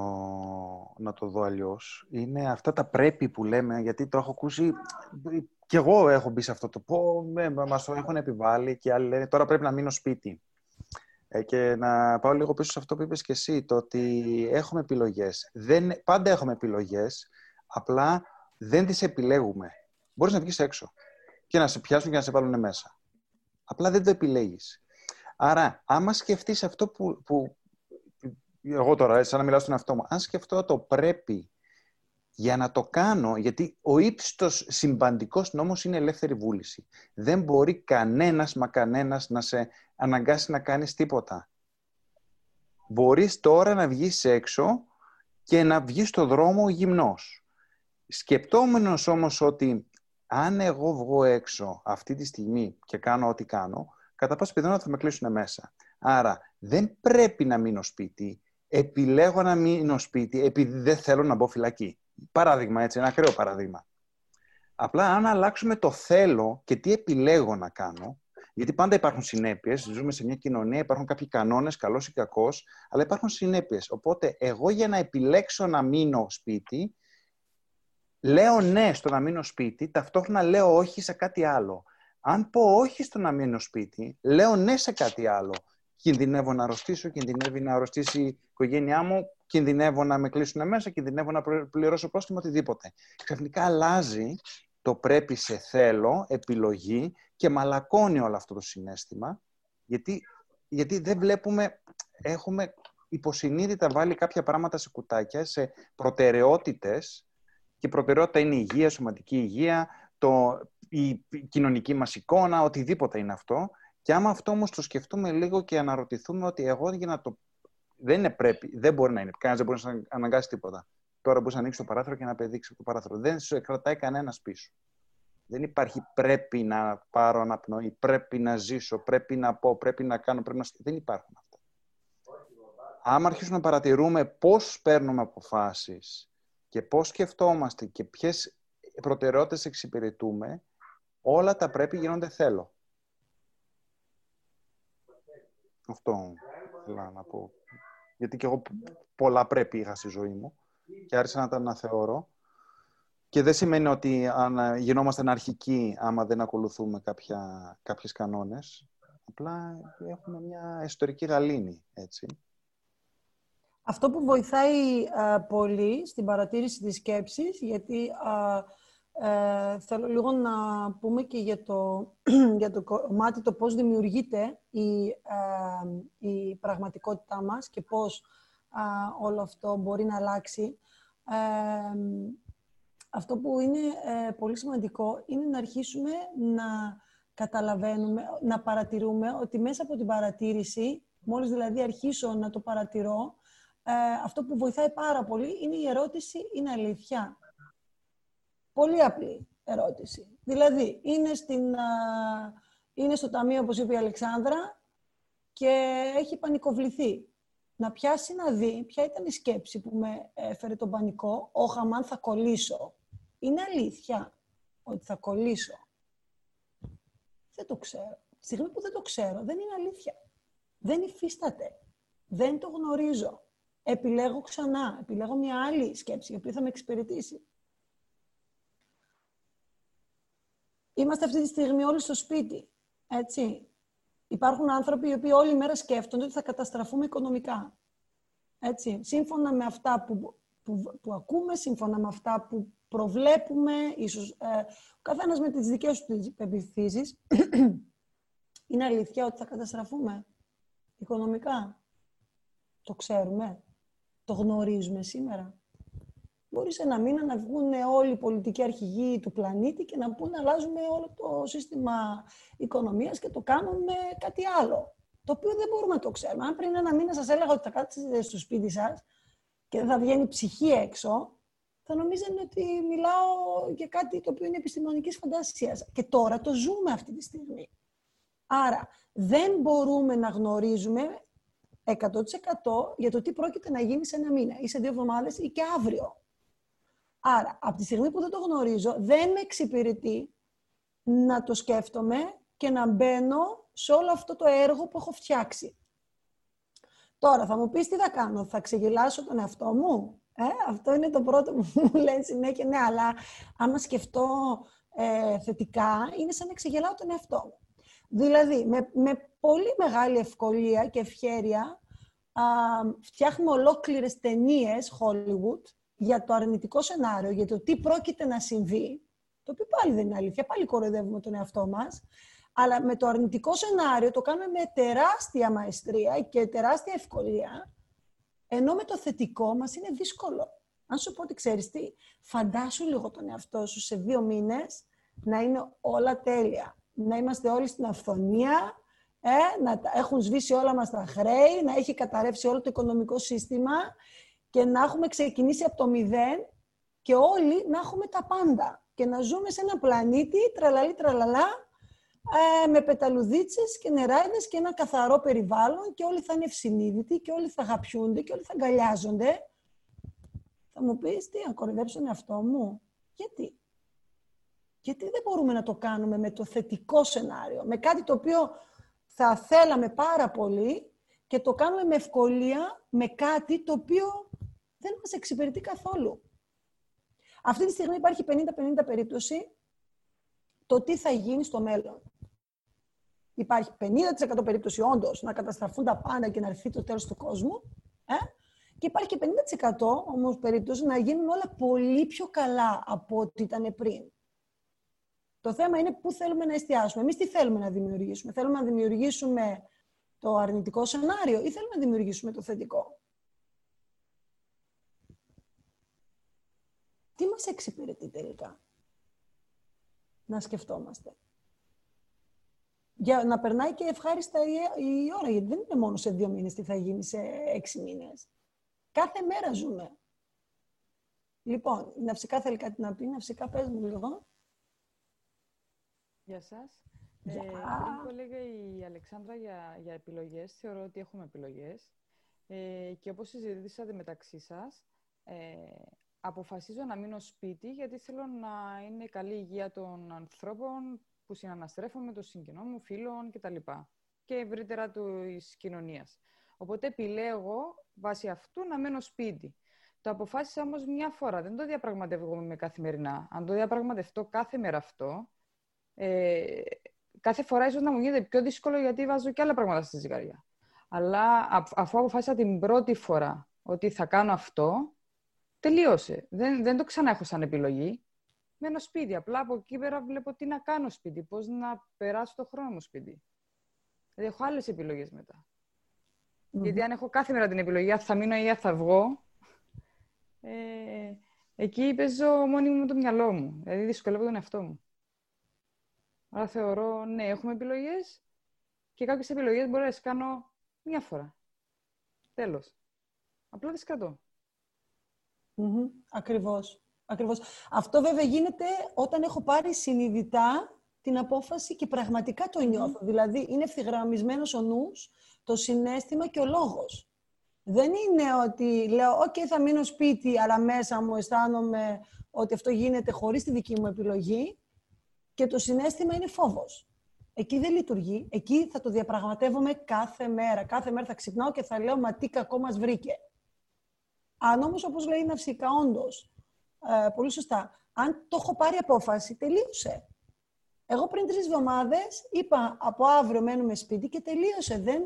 να το δω αλλιώς. Είναι αυτά τα πρέπει που λέμε, γιατί το έχω ακούσει, και εγώ έχω μπει σε αυτό το πω, ναι, μας το έχουν επιβάλει και άλλοι λένε τώρα πρέπει να μείνω σπίτι. Ε, και να πάω λίγο πίσω σε αυτό που είπες και εσύ, το ότι έχουμε επιλογές. Δεν, πάντα έχουμε επιλογές, απλά δεν τις επιλέγουμε. Μπορείς να βγεις έξω και να σε πιάσουν και να σε βάλουν μέσα. Απλά δεν το επιλέγεις. Άρα, άμα σκεφτείς αυτό που, που εγώ τώρα, σαν να μιλάω στον εαυτό μου, αν σκεφτώ το πρέπει για να το κάνω, γιατί ο ύψιστος συμπαντικός νόμος είναι ελεύθερη βούληση. Δεν μπορεί κανένας μα κανένας να σε αναγκάσει να κάνεις τίποτα. Μπορείς τώρα να βγεις έξω και να βγεις στο δρόμο γυμνός. Σκεπτόμενος όμως ότι αν εγώ βγω έξω αυτή τη στιγμή και κάνω ό,τι κάνω, κατά πάσα πιθανότητα θα με κλείσουν μέσα. Άρα δεν πρέπει να μείνω σπίτι, επιλέγω να μείνω σπίτι επειδή δεν θέλω να μπω φυλακή. Παράδειγμα έτσι, ένα ακραίο παράδειγμα. Απλά αν αλλάξουμε το θέλω και τι επιλέγω να κάνω, γιατί πάντα υπάρχουν συνέπειες. Ζούμε σε μια κοινωνία, υπάρχουν κάποιοι κανόνες, καλός ή κακός, αλλά υπάρχουν συνέπειες. Οπότε, εγώ για να επιλέξω να μείνω σπίτι, λέω ναι στο να μείνω σπίτι, ταυτόχρονα λέω όχι σε κάτι άλλο. Αν πω όχι στο να μείνω σπίτι, λέω ναι σε κάτι άλλο. Κινδυνεύω να αρρωστήσω, κινδυνεύει να αρρωστήσει η οικογένειά μου, κινδυνεύω να με κλείσουν μέσα, κινδυνεύω να πληρώσω πρόστιμο, οτιδήποτε. Ξαφνικά αλλάζει το πρέπει σε θέλω, επιλογή και μαλακώνει όλο αυτό το συνέστημα, γιατί, γιατί δεν βλέπουμε, έχουμε υποσυνείδητα βάλει κάποια πράγματα σε κουτάκια, σε προτεραιότητες και η προτεραιότητα είναι η υγεία, σωματική υγεία, το, η κοινωνική μας εικόνα, οτιδήποτε είναι αυτό. Και άμα αυτό όμως το σκεφτούμε λίγο και αναρωτηθούμε ότι εγώ για να το... Δεν είναι πρέπει, δεν μπορεί να είναι. Κανένας δεν μπορεί να αναγκάσει τίποτα. Τώρα μπορείς να ανοίξεις το παράθυρο και να πεδείξει το παράθυρο. Δεν σου κρατάει κανένας πίσω. Δεν υπάρχει πρέπει να πάρω αναπνοή, πρέπει να ζήσω, πρέπει να πω, πρέπει να κάνω, πρέπει να... Δεν υπάρχουν αυτά. Άμα αρχίσουμε να παρατηρούμε πώς παίρνουμε αποφάσεις και πώς σκεφτόμαστε και ποιες προτεραιότητες εξυπηρετούμε, όλα τα πρέπει γίνονται θέλω. Αυτό θέλω να πω. Γιατί και εγώ πολλά πρέπει είχα στη ζωή μου και άρχισα να τα αναθεωρώ. Και δεν σημαίνει ότι αν γινόμαστε αναρχικοί άμα δεν ακολουθούμε κάποια, κάποιες κανόνες. Απλά έχουμε μια ιστορική γαλήνη, έτσι. Αυτό που βοηθάει πολύ στην παρατήρηση της σκέψης, γιατί ε, θέλω λίγο να πούμε και για το, για το κομμάτι το πώς δημιουργείται η, η πραγματικότητά μας και πώς όλο αυτό μπορεί να αλλάξει. Αυτό που είναι ε, πολύ σημαντικό είναι να αρχίσουμε να καταλαβαίνουμε, να παρατηρούμε ότι μέσα από την παρατήρηση, μόλις δηλαδή αρχίσω να το παρατηρώ, ε, αυτό που βοηθάει πάρα πολύ είναι η ερώτηση «Είναι αλήθεια» Πολύ απλή ερώτηση. Δηλαδή, είναι, στην, είναι στο ταμείο, όπως είπε η Αλεξάνδρα, και έχει πανικοβληθεί. Να πιάσει να δει ποια ήταν η σκέψη που με έφερε τον πανικό. Ο Χαμάν θα κολλήσω. Είναι αλήθεια ότι θα κολλήσω; Δεν το ξέρω. Τη στιγμή που δεν το ξέρω, δεν είναι αλήθεια. Δεν υφίσταται. Δεν το γνωρίζω. Επιλέγω ξανά. Επιλέγω μια άλλη σκέψη, η οποία θα με εξυπηρετήσει. Είμαστε αυτή τη στιγμή όλοι στο σπίτι. Έτσι. Υπάρχουν άνθρωποι οι οποίοι όλη μέρα σκέφτονται ότι θα καταστραφούμε οικονομικά. Έτσι. Σύμφωνα με αυτά που, που, που ακούμε, σύμφωνα με αυτά που προβλέπουμε, ίσως ε, ο καθένας με τις δικές του πεπιθήσεις, είναι αλήθεια ότι θα καταστραφούμε οικονομικά; Το ξέρουμε; Το γνωρίζουμε σήμερα; Μπορεί σε ένα μήνα να βγουν όλοι οι πολιτικοί αρχηγοί του πλανήτη και να πούνε αλλάζουμε όλο το σύστημα οικονομίας και το κάνουμε κάτι άλλο. Το οποίο δεν μπορούμε να το ξέρουμε. Αν πριν ένα μήνα σας έλεγα ότι θα κάτσετε στο σπίτι σας και δεν θα βγαίνει ψυχή έξω, θα νομίζανε ότι μιλάω για κάτι το οποίο είναι επιστημονικής φαντασίας. Και τώρα το ζούμε αυτή τη στιγμή. Άρα δεν μπορούμε να γνωρίζουμε 100% για το τι πρόκειται να γίνει σε ένα μήνα ή σε δύο εβδομάδες ή και αύριο. Άρα, από τη στιγμή που δεν το γνωρίζω, δεν με εξυπηρετεί να το σκέφτομαι και να μπαίνω σε όλο αυτό το έργο που έχω φτιάξει. Τώρα, θα μου πεις τι θα κάνω, θα ξεγελάσω τον εαυτό μου; Ε, αυτό είναι το πρώτο που μου λένε συνέχεια, ναι, αλλά άμα σκεφτώ ε, θετικά, είναι σαν να ξεγελάω τον εαυτό μου. Δηλαδή, με, με πολύ μεγάλη ευκολία και ευχέρεια, α, φτιάχνουμε ολόκληρες ταινίες Hollywood, για το αρνητικό σενάριο, για το τι πρόκειται να συμβεί, το οποίο πάλι δεν είναι αλήθεια, πάλι κοροϊδεύουμε τον εαυτό μας, αλλά με το αρνητικό σενάριο το κάνουμε με τεράστια μαεστρία και τεράστια ευκολία, ενώ με το θετικό μας είναι δύσκολο. Αν σου πω ότι ξέρεις τι, φαντάσου λίγο τον εαυτό σου σε δύο μήνες να είναι όλα τέλεια. Να είμαστε όλοι στην αυθονία, ε, να έχουν σβήσει όλα μας τα χρέη, να έχει καταρρεύσει όλο το οικονομικό σύστημα και να έχουμε ξεκινήσει από το μηδέν και όλοι να έχουμε τα πάντα και να ζούμε σε ένα πλανήτη τραλαλή τραλαλά ε, με πεταλουδίτσες και νεράιδες και ένα καθαρό περιβάλλον και όλοι θα είναι ευσυνείδητοι και όλοι θα αγαπιούνται και όλοι θα αγκαλιάζονται. Θα μου πεις τι, να κορυδέψω τον εαυτό μου; Γιατί; Γιατί δεν μπορούμε να το κάνουμε με το θετικό σενάριο, με κάτι το οποίο θα θέλαμε πάρα πολύ και το κάνουμε με ευκολία, με κάτι το οποίο δεν μας εξυπηρετεί καθόλου. Αυτή τη στιγμή υπάρχει 50-50 περίπτωση το τι θα γίνει στο μέλλον. Υπάρχει 50% περίπτωση όντως να καταστραφούν τα πάντα και να έρθει το τέλος του κόσμου. Ε; Και υπάρχει και 50% όμως περίπτωση να γίνουν όλα πολύ πιο καλά από ό,τι ήταν πριν. Το θέμα είναι πού θέλουμε να εστιάσουμε. Εμείς τι θέλουμε να δημιουργήσουμε; Θέλουμε να δημιουργήσουμε το αρνητικό σενάριο ή θέλουμε να δημιουργήσουμε το θετικό; Τι μας εξυπηρετεί τελικά; Να σκεφτόμαστε. Για να περνάει και ευχάριστα η ώρα, γιατί δεν είναι μόνο σε δύο μήνες τι θα γίνει σε έξι μήνες. Κάθε μέρα ζούμε. Λοιπόν, η Ναυσικά θέλει κάτι να πει. Ναυσικά, πες μου λίγο. Γεια σας. Γεια. Ε, πριν που έλεγε η Αλεξάνδρα για, για επιλογές, θεωρώ ότι έχουμε επιλογές. Ε, και όπως συζητήσατε μεταξύ σας, ε, αποφασίζω να μείνω σπίτι γιατί θέλω να είναι καλή υγεία των ανθρώπων που συναναστρέφω των συγγενών μου, φίλων κτλ. Και ευρύτερα της κοινωνίας. Οπότε επιλέγω βάσει αυτού να μένω σπίτι. Το αποφάσισα όμως μια φορά, δεν το διαπραγματεύομαι καθημερινά. Αν το διαπραγματευτώ κάθε μέρα αυτό, ε, κάθε φορά ίσως να μου γίνεται πιο δύσκολο γιατί βάζω και άλλα πράγματα στη ζυγαριά. Αλλά αφού αποφάσισα την πρώτη φορά ότι θα κάνω αυτό, τελείωσε. Δεν, δεν το ξανά έχω σαν επιλογή. Μένω σπίτι. Απλά από εκεί πέρα βλέπω τι να κάνω σπίτι, πώς να περάσω το χρόνο μου σπίτι. Δηλαδή έχω άλλες επιλογές Γιατί αν έχω κάθε μέρα την επιλογή, θα μείνω ή θα βγω, ε, εκεί παίζω μόνη μου το μυαλό μου. Δηλαδή δυσκολεύω τον εαυτό μου. Άρα θεωρώ, ναι, έχουμε επιλογές και κάποιες επιλογές μπορώ να τις κάνω μία φορά. Τέλος. Απλά τις κρατώ. Mm-hmm. Ακριβώς. Ακριβώς. Αυτό βέβαια γίνεται όταν έχω πάρει συνειδητά την απόφαση και πραγματικά το νιώθω. Δηλαδή, είναι ευθυγραμμισμένος ο νους, το συναίσθημα και ο λόγος. Δεν είναι ότι λέω, οκ, θα μείνω σπίτι, αλλά μέσα μου αισθάνομαι ότι αυτό γίνεται χωρίς τη δική μου επιλογή και το συναίσθημα είναι φόβος. Εκεί δεν λειτουργεί. Εκεί θα το διαπραγματεύομαι κάθε μέρα. Κάθε μέρα θα ξυπνάω και θα λέω «Μα τι κακό μας βρήκε». Αν όμως, όπως λέει η Ναυσικά, όντως, ε, πολύ σωστά, αν το έχω πάρει απόφαση, τελείωσε. Εγώ πριν τρεις εβδομάδες είπα από αύριο μένουμε σπίτι και τελείωσε. Δεν,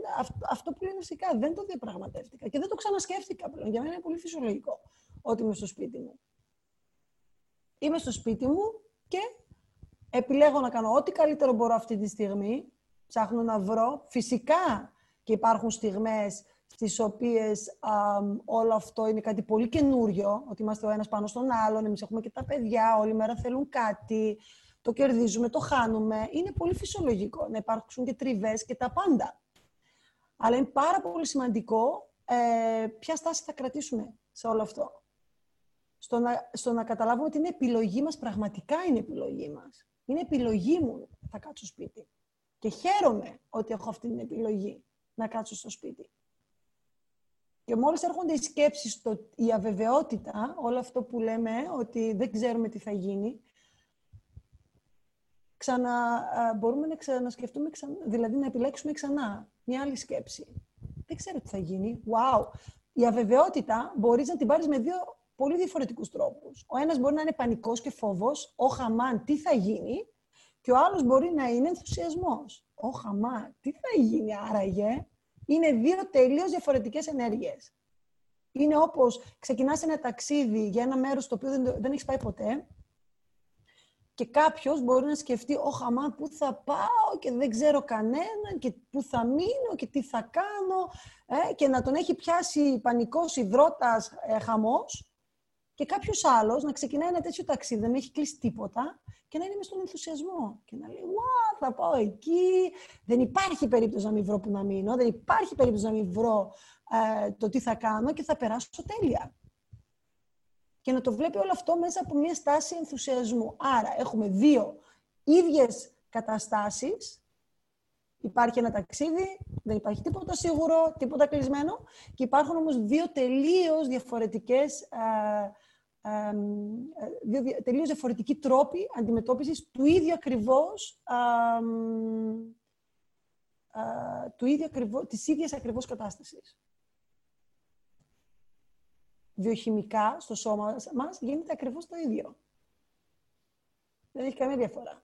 αυτό που λέει ναυσικά δεν το διαπραγματεύτηκα και δεν το ξανασκέφτηκα πλέον. Για μένα είναι πολύ φυσιολογικό ότι είμαι στο σπίτι μου. Είμαι στο σπίτι μου και επιλέγω να κάνω ό,τι καλύτερο μπορώ αυτή τη στιγμή. Ψάχνω να βρω. Φυσικά και υπάρχουν στιγμές στις οποίες όλο αυτό είναι κάτι πολύ καινούριο, ότι είμαστε ο ένας πάνω στον άλλον, εμείς έχουμε και τα παιδιά, όλη μέρα θέλουν κάτι, το κερδίζουμε, το χάνουμε. Είναι πολύ φυσιολογικό να υπάρξουν και τριβές και τα πάντα. Αλλά είναι πάρα πολύ σημαντικό ε, ποια στάση θα κρατήσουμε σε όλο αυτό. Στο να, στο να καταλάβουμε ότι είναι επιλογή μας, πραγματικά είναι επιλογή μας. Είναι επιλογή μου να κάτσω σπίτι. Και χαίρομαι ότι έχω αυτή την επιλογή να κάτσω στο σπίτι. Και μόλις έρχονται οι σκέψεις, το, η αβεβαιότητα, όλο αυτό που λέμε, ότι δεν ξέρουμε τι θα γίνει, ξανα, μπορούμε να ξανασκεφτούμε, ξανά, δηλαδή να επιλέξουμε ξανά μια άλλη σκέψη. Δεν ξέρω τι θα γίνει. Wow! Η αβεβαιότητα μπορείς να την πάρεις με δύο πολύ διαφορετικούς τρόπους. Ο ένας μπορεί να είναι πανικός και φόβος, ο χαμάν, τι θα γίνει, και ο άλλος μπορεί να είναι ενθουσιασμός. Ο χαμάν, τι θα γίνει άραγε, είναι δύο τελείως διαφορετικές ενέργειες. Είναι όπως ξεκινάς ένα ταξίδι για ένα μέρος το οποίο δεν, δεν έχεις πάει ποτέ και κάποιος μπορεί να σκεφτεί «Ωχ, αμάν, πού θα πάω και δεν ξέρω κανέναν και πού θα μείνω και τι θα κάνω» ε, και να τον έχει πιάσει πανικός υδρότας ε, χαμός Και κάποιος άλλος να ξεκινάει ένα τέτοιο ταξίδι, δεν έχει κλείσει τίποτα και να είναι μες στον ενθουσιασμό. Και να λέει: Wow, θα πάω εκεί. Δεν υπάρχει περίπτωση να μην βρω που να μείνω. Δεν υπάρχει περίπτωση να μην βρω ε, το τι θα κάνω και θα περάσω τέλεια. Και να το βλέπει όλο αυτό μέσα από μια στάση ενθουσιασμού. Άρα έχουμε δύο ίδιες καταστάσεις. Υπάρχει ένα ταξίδι, δεν υπάρχει τίποτα σίγουρο, τίποτα κλεισμένο. Και υπάρχουν όμως δύο τελείως διαφορετικές ε, δύο τελείως διαφορετικοί τρόποι αντιμετώπισης του ίδιου ακριβώς, του ίδιου ακριβώς της ίδιας ακριβώς κατάστασης. Βιοχημικά στο σώμα μας γίνεται ακριβώς το ίδιο. Δεν έχει καμία διαφορά.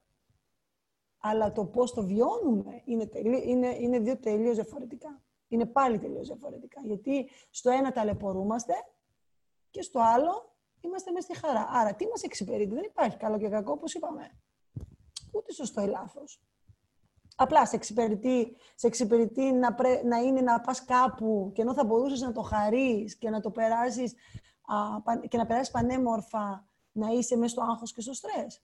Αλλά το πώς το βιώνουμε είναι, είναι, είναι δύο τελείως διαφορετικά. Είναι πάλι τελείως διαφορετικά. Γιατί στο ένα ταλαιπωρούμαστε και στο άλλο είμαστε μέσα στη χαρά. Άρα, τι μας εξυπηρετεί; Δεν υπάρχει καλό και κακό, όπως είπαμε. Ούτε σωστό ή λάθος. Απλά σε εξυπηρετεί, σε εξυπηρετεί να, να είναι να πας κάπου και ενώ θα μπορούσες να το χαρείς και να το περάσεις α, και να περάσεις πανέμορφα να είσαι μέσα στο άγχος και στο στρες.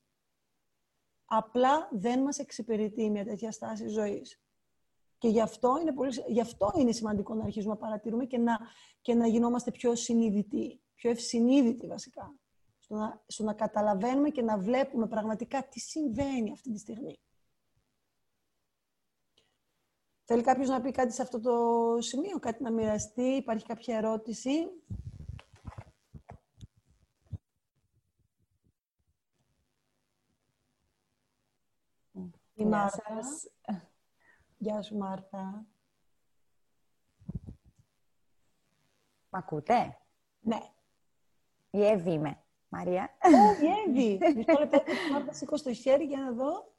Απλά δεν μας εξυπηρετεί μια τέτοια στάση ζωής. Και γι αυτό είναι, πολύ, γι αυτό είναι σημαντικό να αρχίσουμε να παρατηρούμε και να, και να γινόμαστε πιο συνειδητοί πιο ευσυνείδητοι βασικά, στο να, στο να καταλαβαίνουμε και να βλέπουμε πραγματικά τι συμβαίνει αυτή τη στιγμή. Θέλει κάποιος να πει κάτι σε αυτό το σημείο, κάτι να μοιραστεί, υπάρχει κάποια ερώτηση; Η Μάρθα. Γεια σου Μάρθα. Μ' ακούτε; Ναι. Η Εύη είμαι. Μαρία. Ω, η Εύη. Μισό λεπτό, να σήκωσ' το χέρι για να δω.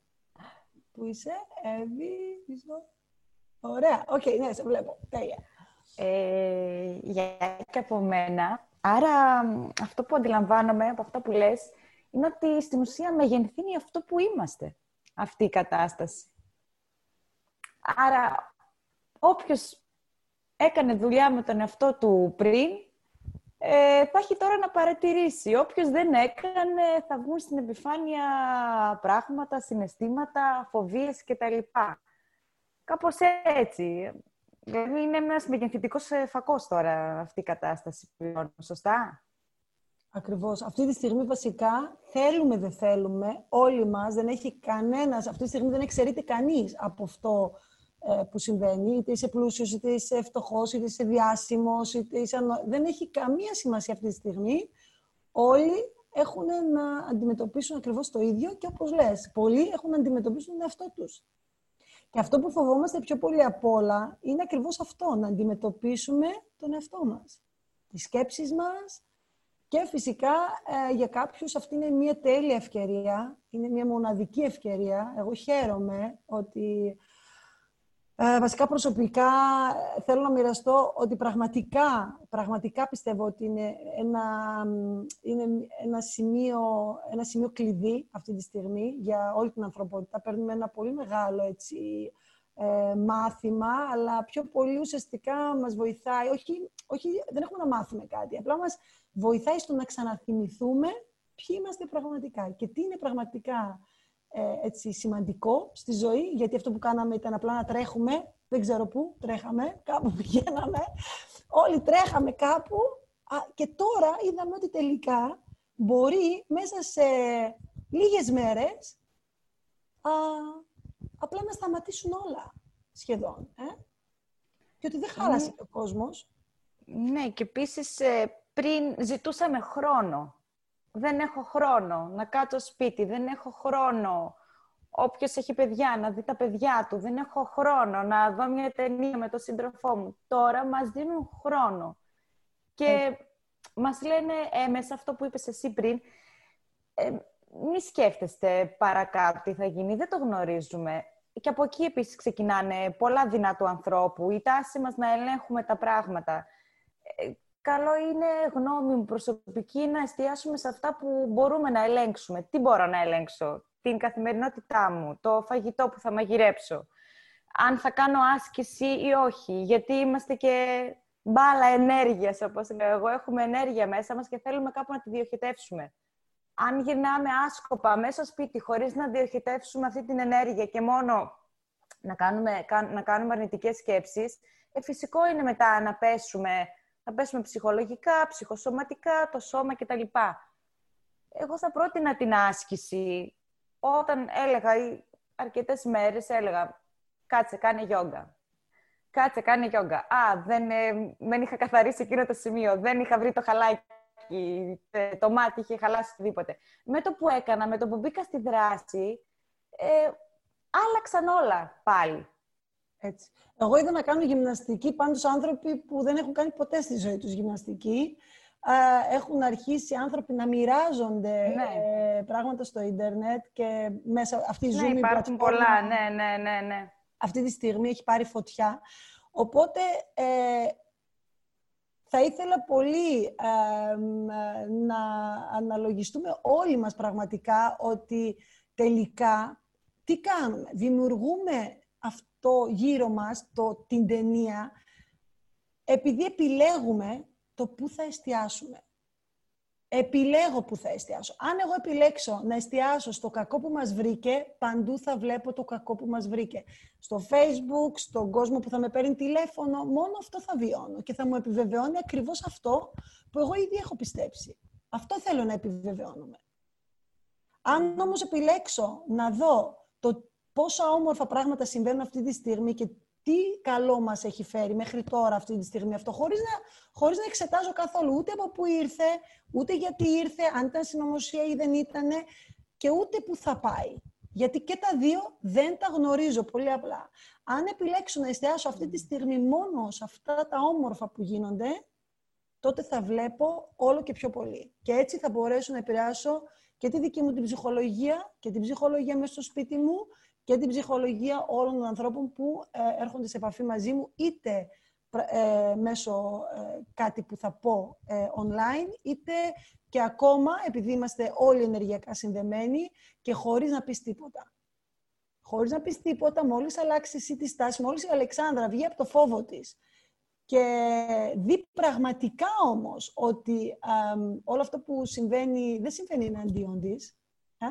Πού είσαι, Εύη, μισό. Ωραία, OK, okay, ναι, σε βλέπω. Τέλεια. Ε, για και από μένα. Άρα, αυτό που αντιλαμβάνομαι από αυτά που λες, είναι ότι στην ουσία μεγενθύνει αυτό που είμαστε, αυτή η κατάσταση. Άρα, όποιος έκανε δουλειά με τον εαυτό του πριν, ε, θα έχει τώρα να παρατηρήσει. Όποιος δεν έκανε, θα βγουν στην επιφάνεια πράγματα, συναισθήματα, φοβίες κτλ. Κάπως έτσι. Δηλαδή είναι ένας μεγενθητικός φακός τώρα αυτή η κατάσταση πλέον. Σωστά; Ακριβώς. Αυτή τη στιγμή βασικά θέλουμε δεν θέλουμε όλοι μας, δεν έχει κανένας, αυτή τη στιγμή δεν εξαιρείται κανείς από αυτό ε, που συμβαίνει, είτε είσαι πλούσιος, είτε είσαι φτωχός, είτε είσαι διάσημος, είτε είσαι... Δεν έχει καμία σημασία αυτή τη στιγμή. Όλοι έχουν να αντιμετωπίσουν ακριβώς το ίδιο και όπως λες, πολλοί έχουν να αντιμετωπίσουν τον εαυτό τους. Και αυτό που φοβόμαστε πιο πολύ απ' όλα είναι ακριβώς αυτό, να αντιμετωπίσουμε τον εαυτό μας. Τις σκέψεις μας και φυσικά ε, για κάποιους αυτή είναι μια τέλεια ευκαιρία, είναι μια μοναδική ευκαιρία. Εγώ χαίρομαι ότι ε, βασικά προσωπικά ε, θέλω να μοιραστώ ότι πραγματικά, πραγματικά πιστεύω ότι είναι ένα, είναι ένα, σημείο, ένα σημείο κλειδί αυτή τη στιγμή για όλη την ανθρωπότητα. Παίρνουμε ένα πολύ μεγάλο έτσι, ε, μάθημα, αλλά πιο πολύ ουσιαστικά μας βοηθάει. Όχι, όχι, δεν έχουμε να μάθουμε κάτι, απλά μας βοηθάει στο να ξαναθυμηθούμε ποιοι είμαστε πραγματικά και τι είναι πραγματικά ε, έτσι, σημαντικό στη ζωή, γιατί αυτό που κάναμε ήταν απλά να τρέχουμε, δεν ξέρω πού, τρέχαμε, κάπου πηγαίναμε, όλοι τρέχαμε κάπου και τώρα είδαμε ότι τελικά μπορεί μέσα σε λίγες μέρες α, απλά να σταματήσουν όλα σχεδόν. Ε; Και ότι δεν χάλασε ο κόσμος. Ναι, και επίσης ε, πριν ζητούσαμε χρόνο δεν έχω χρόνο να κάτσω σπίτι, δεν έχω χρόνο όποιος έχει παιδιά να δει τα παιδιά του, δεν έχω χρόνο να δω μια ταινία με τον σύντροφό μου. Τώρα μας δίνουν χρόνο. Και ε. μας λένε έμεσα αυτό που είπες εσύ πριν, ε, μη σκέφτεστε παρακάτω τι θα γίνει, δεν το γνωρίζουμε. Και από εκεί επίσης ξεκινάνε πολλά δυνατού ανθρώπου, η τάση μας να ελέγχουμε τα πράγματα. Ε, καλό είναι γνώμη μου προσωπική να εστιάσουμε σε αυτά που μπορούμε να ελέγξουμε. Τι μπορώ να ελέγξω, την καθημερινότητά μου, το φαγητό που θα μαγειρέψω, αν θα κάνω άσκηση ή όχι, γιατί είμαστε και μπάλα ενέργειας, όπως λέω εγώ. Έχουμε ενέργεια μέσα μας και θέλουμε κάπου να τη διοχετεύσουμε. Αν γυρνάμε άσκοπα μέσα στο σπίτι χωρίς να διοχετεύσουμε αυτή την ενέργεια και μόνο να κάνουμε, να κάνουμε αρνητικές σκέψεις, ε, φυσικό είναι μετά να πέσουμε, να πέσουμε ψυχολογικά, ψυχοσωματικά, το σώμα κτλ. Εγώ θα πρότεινα την άσκηση όταν έλεγα αρκετές μέρες, έλεγα κάτσε, κάνε γιόγκα. Κάτσε, κάνε γιόγκα. Α, δεν, ε, δεν είχα καθαρίσει εκείνο το σημείο, δεν είχα βρει το χαλάκι, το μάτι είχε χαλάσει οτιδήποτε. Με το που έκανα, με το που μπήκα στη δράση, ε, άλλαξαν όλα πάλι. Έτσι. Εγώ είδα να κάνω γυμναστική πάντως άνθρωποι που δεν έχουν κάνει ποτέ στη ζωή τους γυμναστική. Έχουν αρχίσει άνθρωποι να μοιράζονται Ναι. ε, πράγματα στο ίντερνετ και μέσα αυτή η Ναι, Zoom η υπάρχουν πλατφόρμα πολλά. Ναι, ναι, ναι, ναι. αυτή τη στιγμή έχει πάρει φωτιά. Οπότε ε, θα ήθελα πολύ ε, μ, ε, να αναλογιστούμε όλοι μας πραγματικά ότι τελικά τι κάνουμε. Δημιουργούμε αυτό γύρω μας, το, την ταινία, επειδή επιλέγουμε το πού θα εστιάσουμε. Επιλέγω που θα εστιάσω. Αν εγώ επιλέξω να εστιάσω στο κακό που μας βρήκε, παντού θα βλέπω το κακό που μας βρήκε. Στο facebook, στον κόσμο που θα με παίρνει τηλέφωνο, μόνο αυτό θα βιώνω και θα μου επιβεβαιώνει ακριβώς αυτό που εγώ ήδη έχω πιστέψει. Αυτό θέλω να επιβεβαιώνουμε. Αν όμως επιλέξω να δω το πόσα όμορφα πράγματα συμβαίνουν αυτή τη στιγμή και τι καλό μας έχει φέρει μέχρι τώρα αυτή τη στιγμή αυτό, χωρίς να, χωρίς να εξετάζω καθόλου ούτε από πού ήρθε, ούτε γιατί ήρθε, αν ήταν συνωμοσία ή δεν ήταν και ούτε που θα πάει. Γιατί και τα δύο δεν τα γνωρίζω πολύ απλά. Αν επιλέξω να εστιάσω αυτή τη στιγμή μόνο σε αυτά τα όμορφα που γίνονται, τότε θα βλέπω όλο και πιο πολύ. Και έτσι θα μπορέσω να επηρεάσω και τη δική μου την ψυχολογία και την ψυχολογία μέσα στο σπίτι μου και την ψυχολογία όλων των ανθρώπων που ε, έρχονται σε επαφή μαζί μου είτε ε, μέσω ε, κάτι που θα πω ε, online, είτε και ακόμα, επειδή είμαστε όλοι ενεργειακά συνδεμένοι και χωρίς να πεις τίποτα. Χωρίς να πεις τίποτα, μόλις αλλάξει εσύ τη στάση, μόλις η Αλεξάνδρα βγει από το φόβο της και δει πραγματικά όμως ότι όλο αυτό που συμβαίνει δεν συμβαίνει εναντίον της, ε;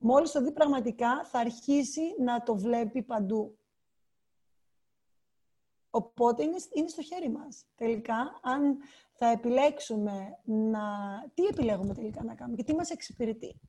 Μόλις το δει πραγματικά θα αρχίσει να το βλέπει παντού. Οπότε είναι, είναι στο χέρι μας. Τελικά, αν θα επιλέξουμε να... Τι επιλέγουμε τελικά να κάνουμε και τι μας εξυπηρετεί.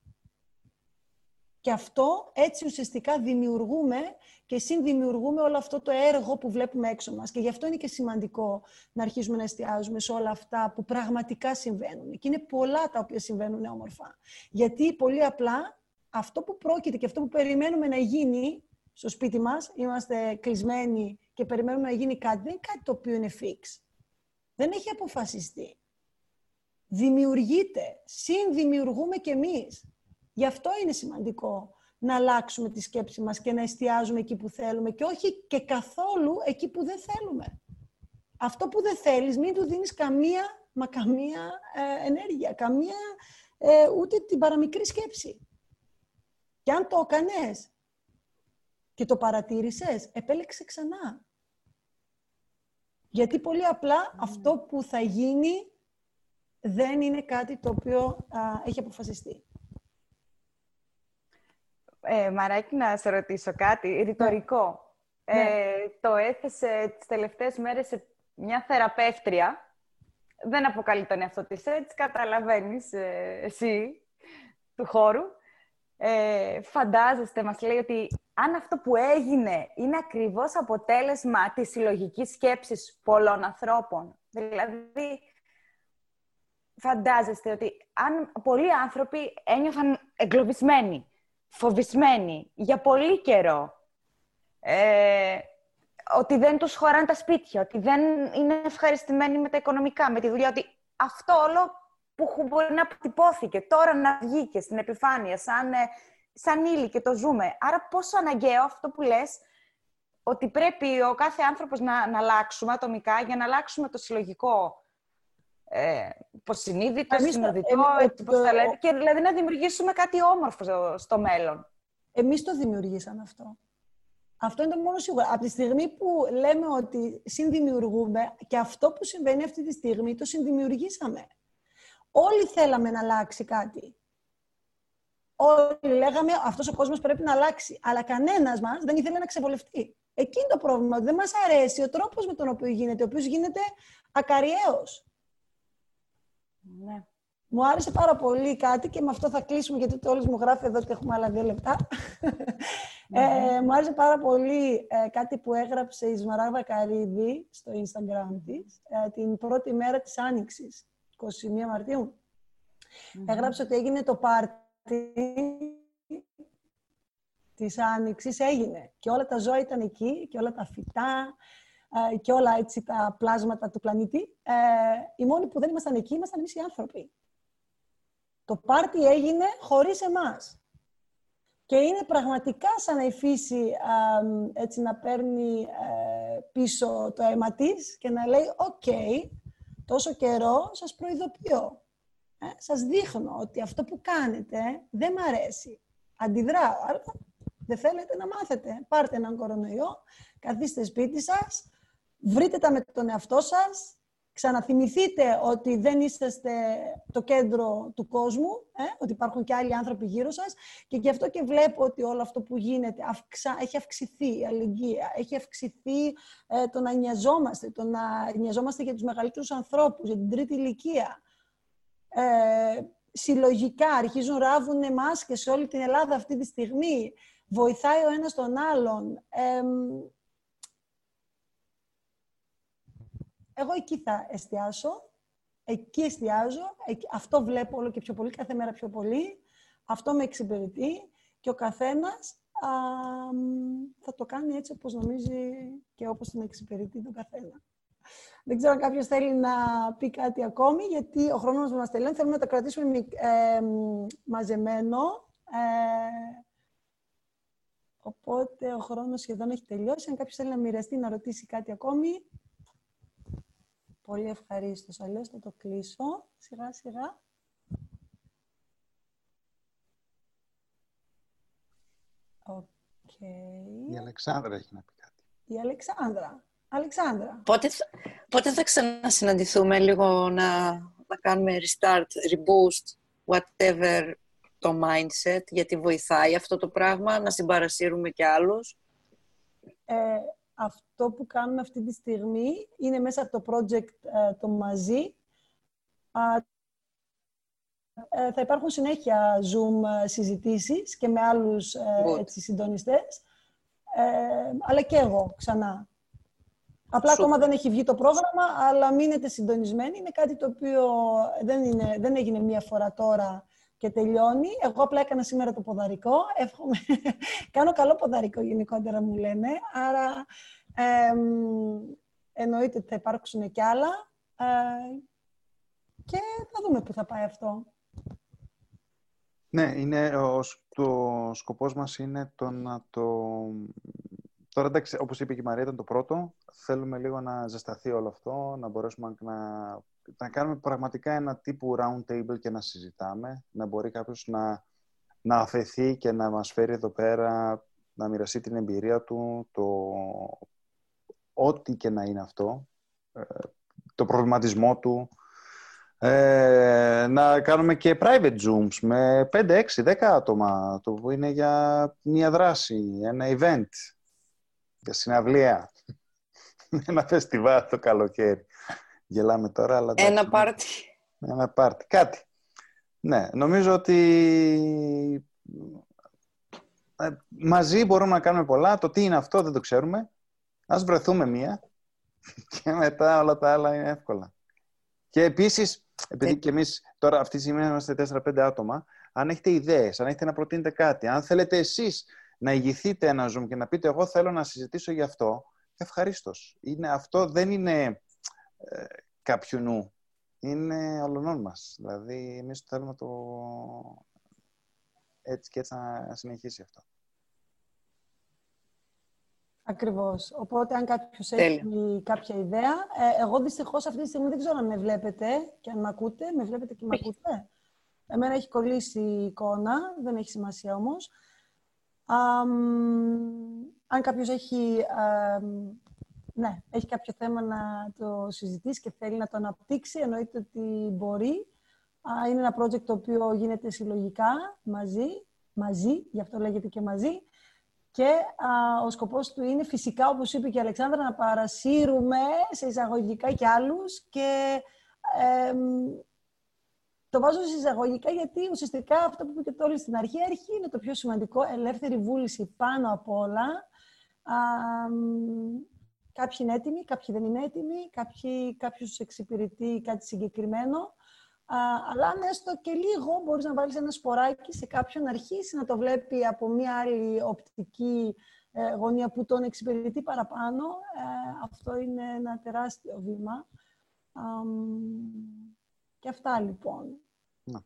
Και αυτό έτσι ουσιαστικά δημιουργούμε και συνδημιουργούμε όλο αυτό το έργο που βλέπουμε έξω μας. Και γι' αυτό είναι και σημαντικό να αρχίσουμε να εστιάζουμε σε όλα αυτά που πραγματικά συμβαίνουν. Και είναι πολλά τα οποία συμβαίνουν όμορφα. Γιατί πολύ απλά αυτό που πρόκειται και αυτό που περιμένουμε να γίνει στο σπίτι μας, είμαστε κλεισμένοι και περιμένουμε να γίνει κάτι, δεν είναι κάτι το οποίο είναι fix. Δεν έχει αποφασιστεί. Δημιουργείται, συνδημιουργούμε κι εμείς. Γι' αυτό είναι σημαντικό να αλλάξουμε τη σκέψη μας και να εστιάζουμε εκεί που θέλουμε και όχι και καθόλου εκεί που δεν θέλουμε. Αυτό που δεν θέλεις, μην του δίνεις καμία, μα καμία ε, ενέργεια, καμία, ε, ούτε την παραμικρή σκέψη. Και αν το έκανες και το παρατήρησες, επέλεξε ξανά. Γιατί πολύ απλά αυτό που θα γίνει δεν είναι κάτι το οποίο έχει αποφασιστεί. Ε, Μαράκι, να σε ρωτήσω κάτι ρητορικό. Ναι. Ε, το έθεσε τις τελευταίες μέρες σε μια θεραπεύτρια. Δεν αποκαλεί τον εαυτό της έτσι, καταλαβαίνεις ε, εσύ του χώρου. Ε, φαντάζεστε, μας λέει ότι αν αυτό που έγινε είναι ακριβώς αποτέλεσμα της συλλογικής σκέψης πολλών ανθρώπων. Δηλαδή, φαντάζεστε ότι αν πολλοί άνθρωποι ένιωθαν εγκλωβισμένοι, φοβισμένοι για πολύ καιρό, ε, ότι δεν τους χωράνε τα σπίτια, ότι δεν είναι ευχαριστημένοι με τα οικονομικά, με τη δουλειά, ότι αυτό όλο που μπορεί να αποτυπώθηκε τώρα να βγήκε στην επιφάνεια σαν, ε, σαν ύλη και το ζούμε. Άρα πόσο αναγκαίο αυτό που λες, ότι πρέπει ο κάθε άνθρωπος να, να αλλάξουμε ατομικά για να αλλάξουμε το συλλογικό ε, υποσυνείδητο, Εμείς το- συνοδητό, εμ- έτσι πώς το- τα λέτε, και δηλαδή να δημιουργήσουμε κάτι όμορφο στο, στο μέλλον. Εμείς το δημιουργήσαμε αυτό. Αυτό είναι το μόνο σίγουρο. Από τη στιγμή που λέμε ότι συνδημιουργούμε και αυτό που συμβαίνει αυτή τη στιγμή το συνδημιουργήσαμε. Όλοι θέλαμε να αλλάξει κάτι. Όλοι λέγαμε αυτός ο κόσμος πρέπει να αλλάξει. Αλλά κανένας μας δεν ήθελε να ξεβολευτεί. Εκεί είναι το πρόβλημα. Δεν μας αρέσει ο τρόπος με τον οποίο γίνεται, ο οποίος γίνεται ακαριαίος. Ναι. Μου άρεσε πάρα πολύ κάτι και με αυτό θα κλείσουμε γιατί το όλος μου γράφει εδώ και έχουμε άλλα δύο λεπτά. Ε, μου άρεσε πάρα πολύ ε, κάτι που έγραψε η Σμαράγδα Καρύδη στο Instagram της ε, την πρώτη μέρα της Άνοιξης, 21 μαρτιου Έγραψε ότι έγινε το πάρτι της Άνοιξης, έγινε. Και όλα τα ζώα ήταν εκεί και όλα τα φυτά και όλα έτσι τα πλάσματα του πλανήτη. οι μόνοι που δεν ήμασταν εκεί ήμασταν εμείς οι άνθρωποι. Το πάρτι έγινε χωρίς εμάς. Και είναι πραγματικά σαν να η φύση έτσι να παίρνει ε, πίσω το αίμα της και να λέει «OK, τόσο καιρό σας προειδοποιώ. Ε, σας δείχνω ότι αυτό που κάνετε δεν μ' αρέσει. Αντιδράω, αλλά δεν θέλετε να μάθετε. Πάρτε έναν κορονοϊό, καθίστε σπίτι σας, βρείτε τα με τον εαυτό σας, ξαναθυμηθείτε ότι δεν είσαστε το κέντρο του κόσμου, ε, ότι υπάρχουν και άλλοι άνθρωποι γύρω σας και γι' αυτό και βλέπω ότι όλο αυτό που γίνεται αυξα... έχει αυξηθεί η αλληλεγγύη, έχει αυξηθεί ε, το να νοιαζόμαστε, το να νοιαζόμαστε για τους μεγαλύτερους ανθρώπους, για την τρίτη ηλικία. Ε, συλλογικά αρχίζουν ράβουν μάσκες σε όλη την Ελλάδα αυτή τη στιγμή. Βοηθάει ο ένας τον άλλον. Ε, Εγώ εκεί θα εστιάσω. Εκεί εστιάζω. Αυτό βλέπω όλο και πιο πολύ, κάθε μέρα πιο πολύ. Αυτό με εξυπηρετεί. Και ο καθένας α, θα το κάνει έτσι όπως νομίζει και όπως τον εξυπηρετεί τον καθένα. Δεν ξέρω αν κάποιος θέλει να πει κάτι ακόμη, γιατί ο χρόνος μας τελειώνει. Θέλουμε να το κρατήσουμε ε, μαζεμένο. Ε, οπότε ο χρόνος σχεδόν έχει τελειώσει. Αν κάποιος θέλει να μοιραστεί, να ρωτήσει κάτι ακόμη, Πολύ ευχαρίστως. Αλλιώς θα το κλείσω σιγά σιγά. Okay. Η Αλεξάνδρα έχει να πει κάτι. Η Αλεξάνδρα. Αλεξάνδρα. Πότε θα, πότε θα ξανασυναντηθούμε λίγο να, να κάνουμε restart, reboost, whatever το mindset, γιατί βοηθάει αυτό το πράγμα, να συμπαρασύρουμε και άλλους; Ε, αυτό που κάνουμε αυτή τη στιγμή είναι μέσα από το project ε, το μαζί. Ε, θα υπάρχουν συνέχεια Zoom ε, συζητήσεις και με άλλους έτσι, συντονιστές. αλλά και εγώ ξανά. Απλά ακόμα δεν έχει βγει το πρόγραμμα, αλλά μείνετε συντονισμένοι. Είναι κάτι το οποίο δεν, είναι, δεν έγινε μία φορά τώρα και τελειώνει. Εγώ απλά έκανα σήμερα το ποδαρικό. Εύχομαι... Κάνω καλό ποδαρικό γενικότερα μου λένε. Άρα ε, εννοείται ότι θα υπάρξουν κι άλλα. Ε, και θα δούμε πού θα πάει αυτό. Ναι, είναι, ο, το σκοπός μας είναι το να το... Τώρα εντάξει, όπως είπε και η Μαρία, ήταν το πρώτο. Θέλουμε λίγο να ζεσταθεί όλο αυτό, να μπορέσουμε να, να κάνουμε πραγματικά ένα τύπου round table και να συζητάμε. Να μπορεί κάποιος να, να αφαιθεί και να μας φέρει εδώ πέρα, να μοιραστεί την εμπειρία του, το ό,τι και να είναι αυτό, ε, το προβληματισμό του, ε, να κάνουμε και private zooms με 5, 6, 10 άτομα, το που είναι για μια δράση, ένα event, για συναυλία, ένα φεστιβάλ το καλοκαίρι. Γελάμε τώρα, αλλά... Ένα πάρτι. Ένα πάρτι, κάτι. Ναι, νομίζω ότι ε, μαζί μπορούμε να κάνουμε πολλά. Το τι είναι αυτό δεν το ξέρουμε. Ας βρεθούμε μία και μετά όλα τα άλλα είναι εύκολα. Και επίσης, επειδή και εμείς τώρα αυτή τη στιγμή είμαστε 4-5 άτομα, αν έχετε ιδέες, αν έχετε να προτείνετε κάτι, αν θέλετε εσείς να ηγηθείτε ένα Zoom και να πείτε εγώ θέλω να συζητήσω γι' αυτό, ευχαρίστως. Είναι, αυτό δεν είναι ε, κάποιου νου. Είναι όλων μας. Δηλαδή, εμείς θέλουμε το έτσι και έτσι να συνεχίσει αυτό. Ακριβώς. Οπότε, αν κάποιος έχει κάποια ιδέα... Ε, εγώ, δυστυχώς, αυτή τη στιγμή δεν ξέρω αν με βλέπετε και αν με ακούτε. Με βλέπετε και με ακούτε; Εμένα έχει κολλήσει η εικόνα. Δεν έχει σημασία όμως. αν κάποιος έχει, ε, ναι, έχει κάποιο θέμα να το συζητήσει και θέλει να το αναπτύξει, εννοείται ότι μπορεί. Α, είναι ένα project το οποίο γίνεται συλλογικά, μαζί, μαζί, γι' αυτό λέγεται και μαζί. Και α, ο σκοπός του είναι φυσικά, όπως είπε και η Αλεξάνδρα, να παρασύρουμε σε εισαγωγικά και άλλους και ε, το βάζω σε εισαγωγικά γιατί ουσιαστικά αυτό που είπε και το στην αρχή, αρχή είναι το πιο σημαντικό, ελεύθερη βούληση πάνω απ' όλα. Α, κάποιοι είναι έτοιμοι, κάποιοι δεν είναι έτοιμοι, κάποιοι, κάποιος εξυπηρετεί κάτι συγκεκριμένο. Α, αλλά αν έστω και λίγο μπορείς να βάλεις ένα σποράκι σε κάποιον να αρχίσει να το βλέπει από μια άλλη οπτική ε, γωνία που τον εξυπηρετεί παραπάνω. Ε, αυτό είναι ένα τεράστιο βήμα. Και αυτά λοιπόν. Να.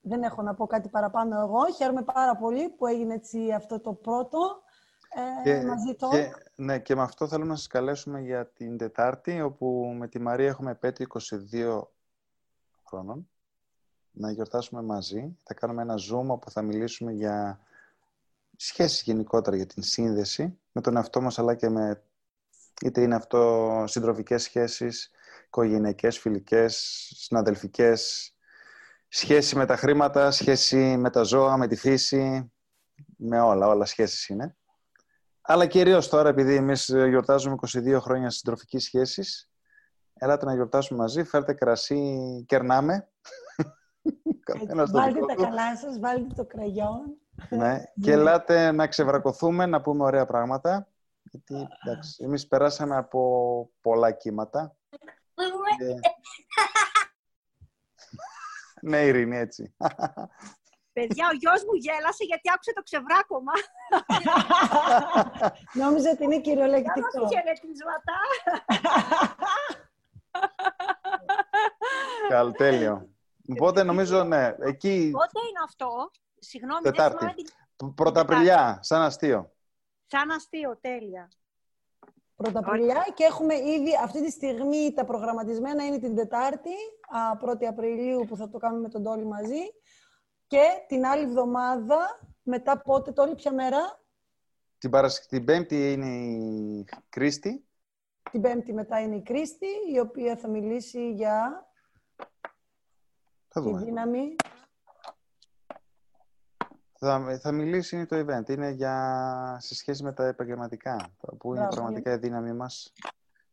Δεν έχω να πω κάτι παραπάνω εγώ. Χαίρομαι πάρα πολύ που έγινε έτσι αυτό το πρώτο ε, και, μαζί το. Και, ναι, και με αυτό θέλω να σας καλέσουμε για την Τετάρτη, όπου με τη Μαρία έχουμε πέτει 22 χρόνων. Να γιορτάσουμε μαζί. Θα κάνουμε ένα Zoom όπου θα μιλήσουμε για σχέσεις γενικότερα, για την σύνδεση με τον εαυτό μας, αλλά και με είτε είναι αυτό συντροφικές σχέσεις, οικογενειακές, φιλικές, συναδελφικές, σχέση με τα χρήματα, σχέση με τα ζώα, με τη φύση, με όλα, όλα σχέσεις είναι. Αλλά κυρίως τώρα, επειδή εμείς γιορτάζουμε 22 χρόνια συντροφικής σχέσης, ελάτε να γιορτάσουμε μαζί, φέρτε κρασί, κερνάμε. βάλτε τα καλά σας, βάλτε το κραγιόν. Ναι, και ελάτε να ξεβρακωθούμε, να πούμε ωραία πράγματα. Γιατί, εντάξει, εμείς περάσαμε από πολλά κύματα ναι, Ειρήνη, έτσι. Παιδιά, ο γιος μου γέλασε γιατί άκουσε το ξεβράκωμα. Νόμιζα ότι είναι κυριολεκτικό. Καλώς χαιρετίσματα. Καλ, τέλειο. Οπότε νομίζω, ναι, εκεί... Πότε είναι αυτό, συγγνώμη, Τετάρτη. δεν Πρωταπριλιά, σαν αστείο. Σαν αστείο, τέλεια. Πρωταπριλιά και έχουμε ήδη αυτή τη στιγμή τα προγραμματισμένα είναι την Τετάρτη, 1η Απριλίου που θα το κάνουμε με τον Τόλι μαζί και την άλλη εβδομάδα, μετά πότε Τόλι, ποια μέρα; Την, Παρασ... την Πέμπτη είναι η Κρίστη. Την Πέμπτη μετά είναι η Κρίστη, η οποία θα μιλήσει για θα τη δύναμη θα, θα μιλήσει το event. Είναι για, σε σχέση με τα επαγγελματικά. Πού είναι πραγματικά η δύναμή μας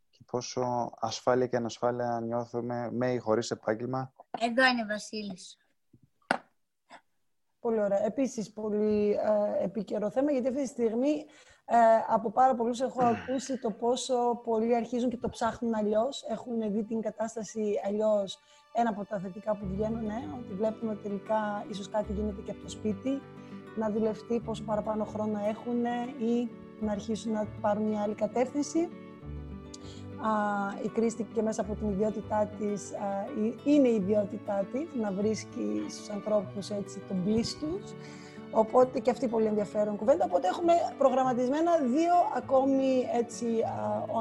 και πόσο ασφάλεια και ανασφάλεια νιώθουμε με ή χωρίς επάγγελμα. Εδώ είναι ο Βασίλης. Πολύ ωραία. Επίσης, πολύ ε, επίκαιρο θέμα, γιατί αυτή τη στιγμή ε, από πάρα πολλούς έχω ακούσει το πόσο πολλοί αρχίζουν και το ψάχνουν αλλιώς. Έχουν δει την κατάσταση αλλιώς. Ένα από τα θετικά που βγαίνουν, ναι, ότι βλέπουν ότι τελικά ίσως κάτι γίνεται και από το σπίτι, να δουλευτεί πόσο παραπάνω χρόνο έχουν ή να αρχίσουν να πάρουν μια άλλη κατεύθυνση. Α, η Κρίστη και μέσα από την ιδιότητά της, α, είναι η ιδιότητά της να βρίσκει στους ανθρώπους έτσι τον τους. Οπότε και αυτή πολύ ενδιαφέρον κουβέντα. Οπότε έχουμε προγραμματισμένα δύο ακόμη έτσι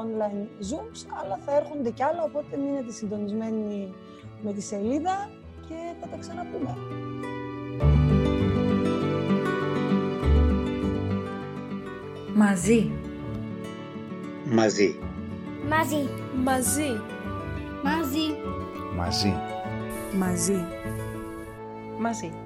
online zooms, αλλά θα έρχονται κι άλλα, οπότε μείνετε συντονισμένοι με τη σελίδα και θα τα ξαναπούμε. Μαζί. Μαζί. Μαζί. Μαζί. Μαζί. Μαζί. Μαζί. Μαζί.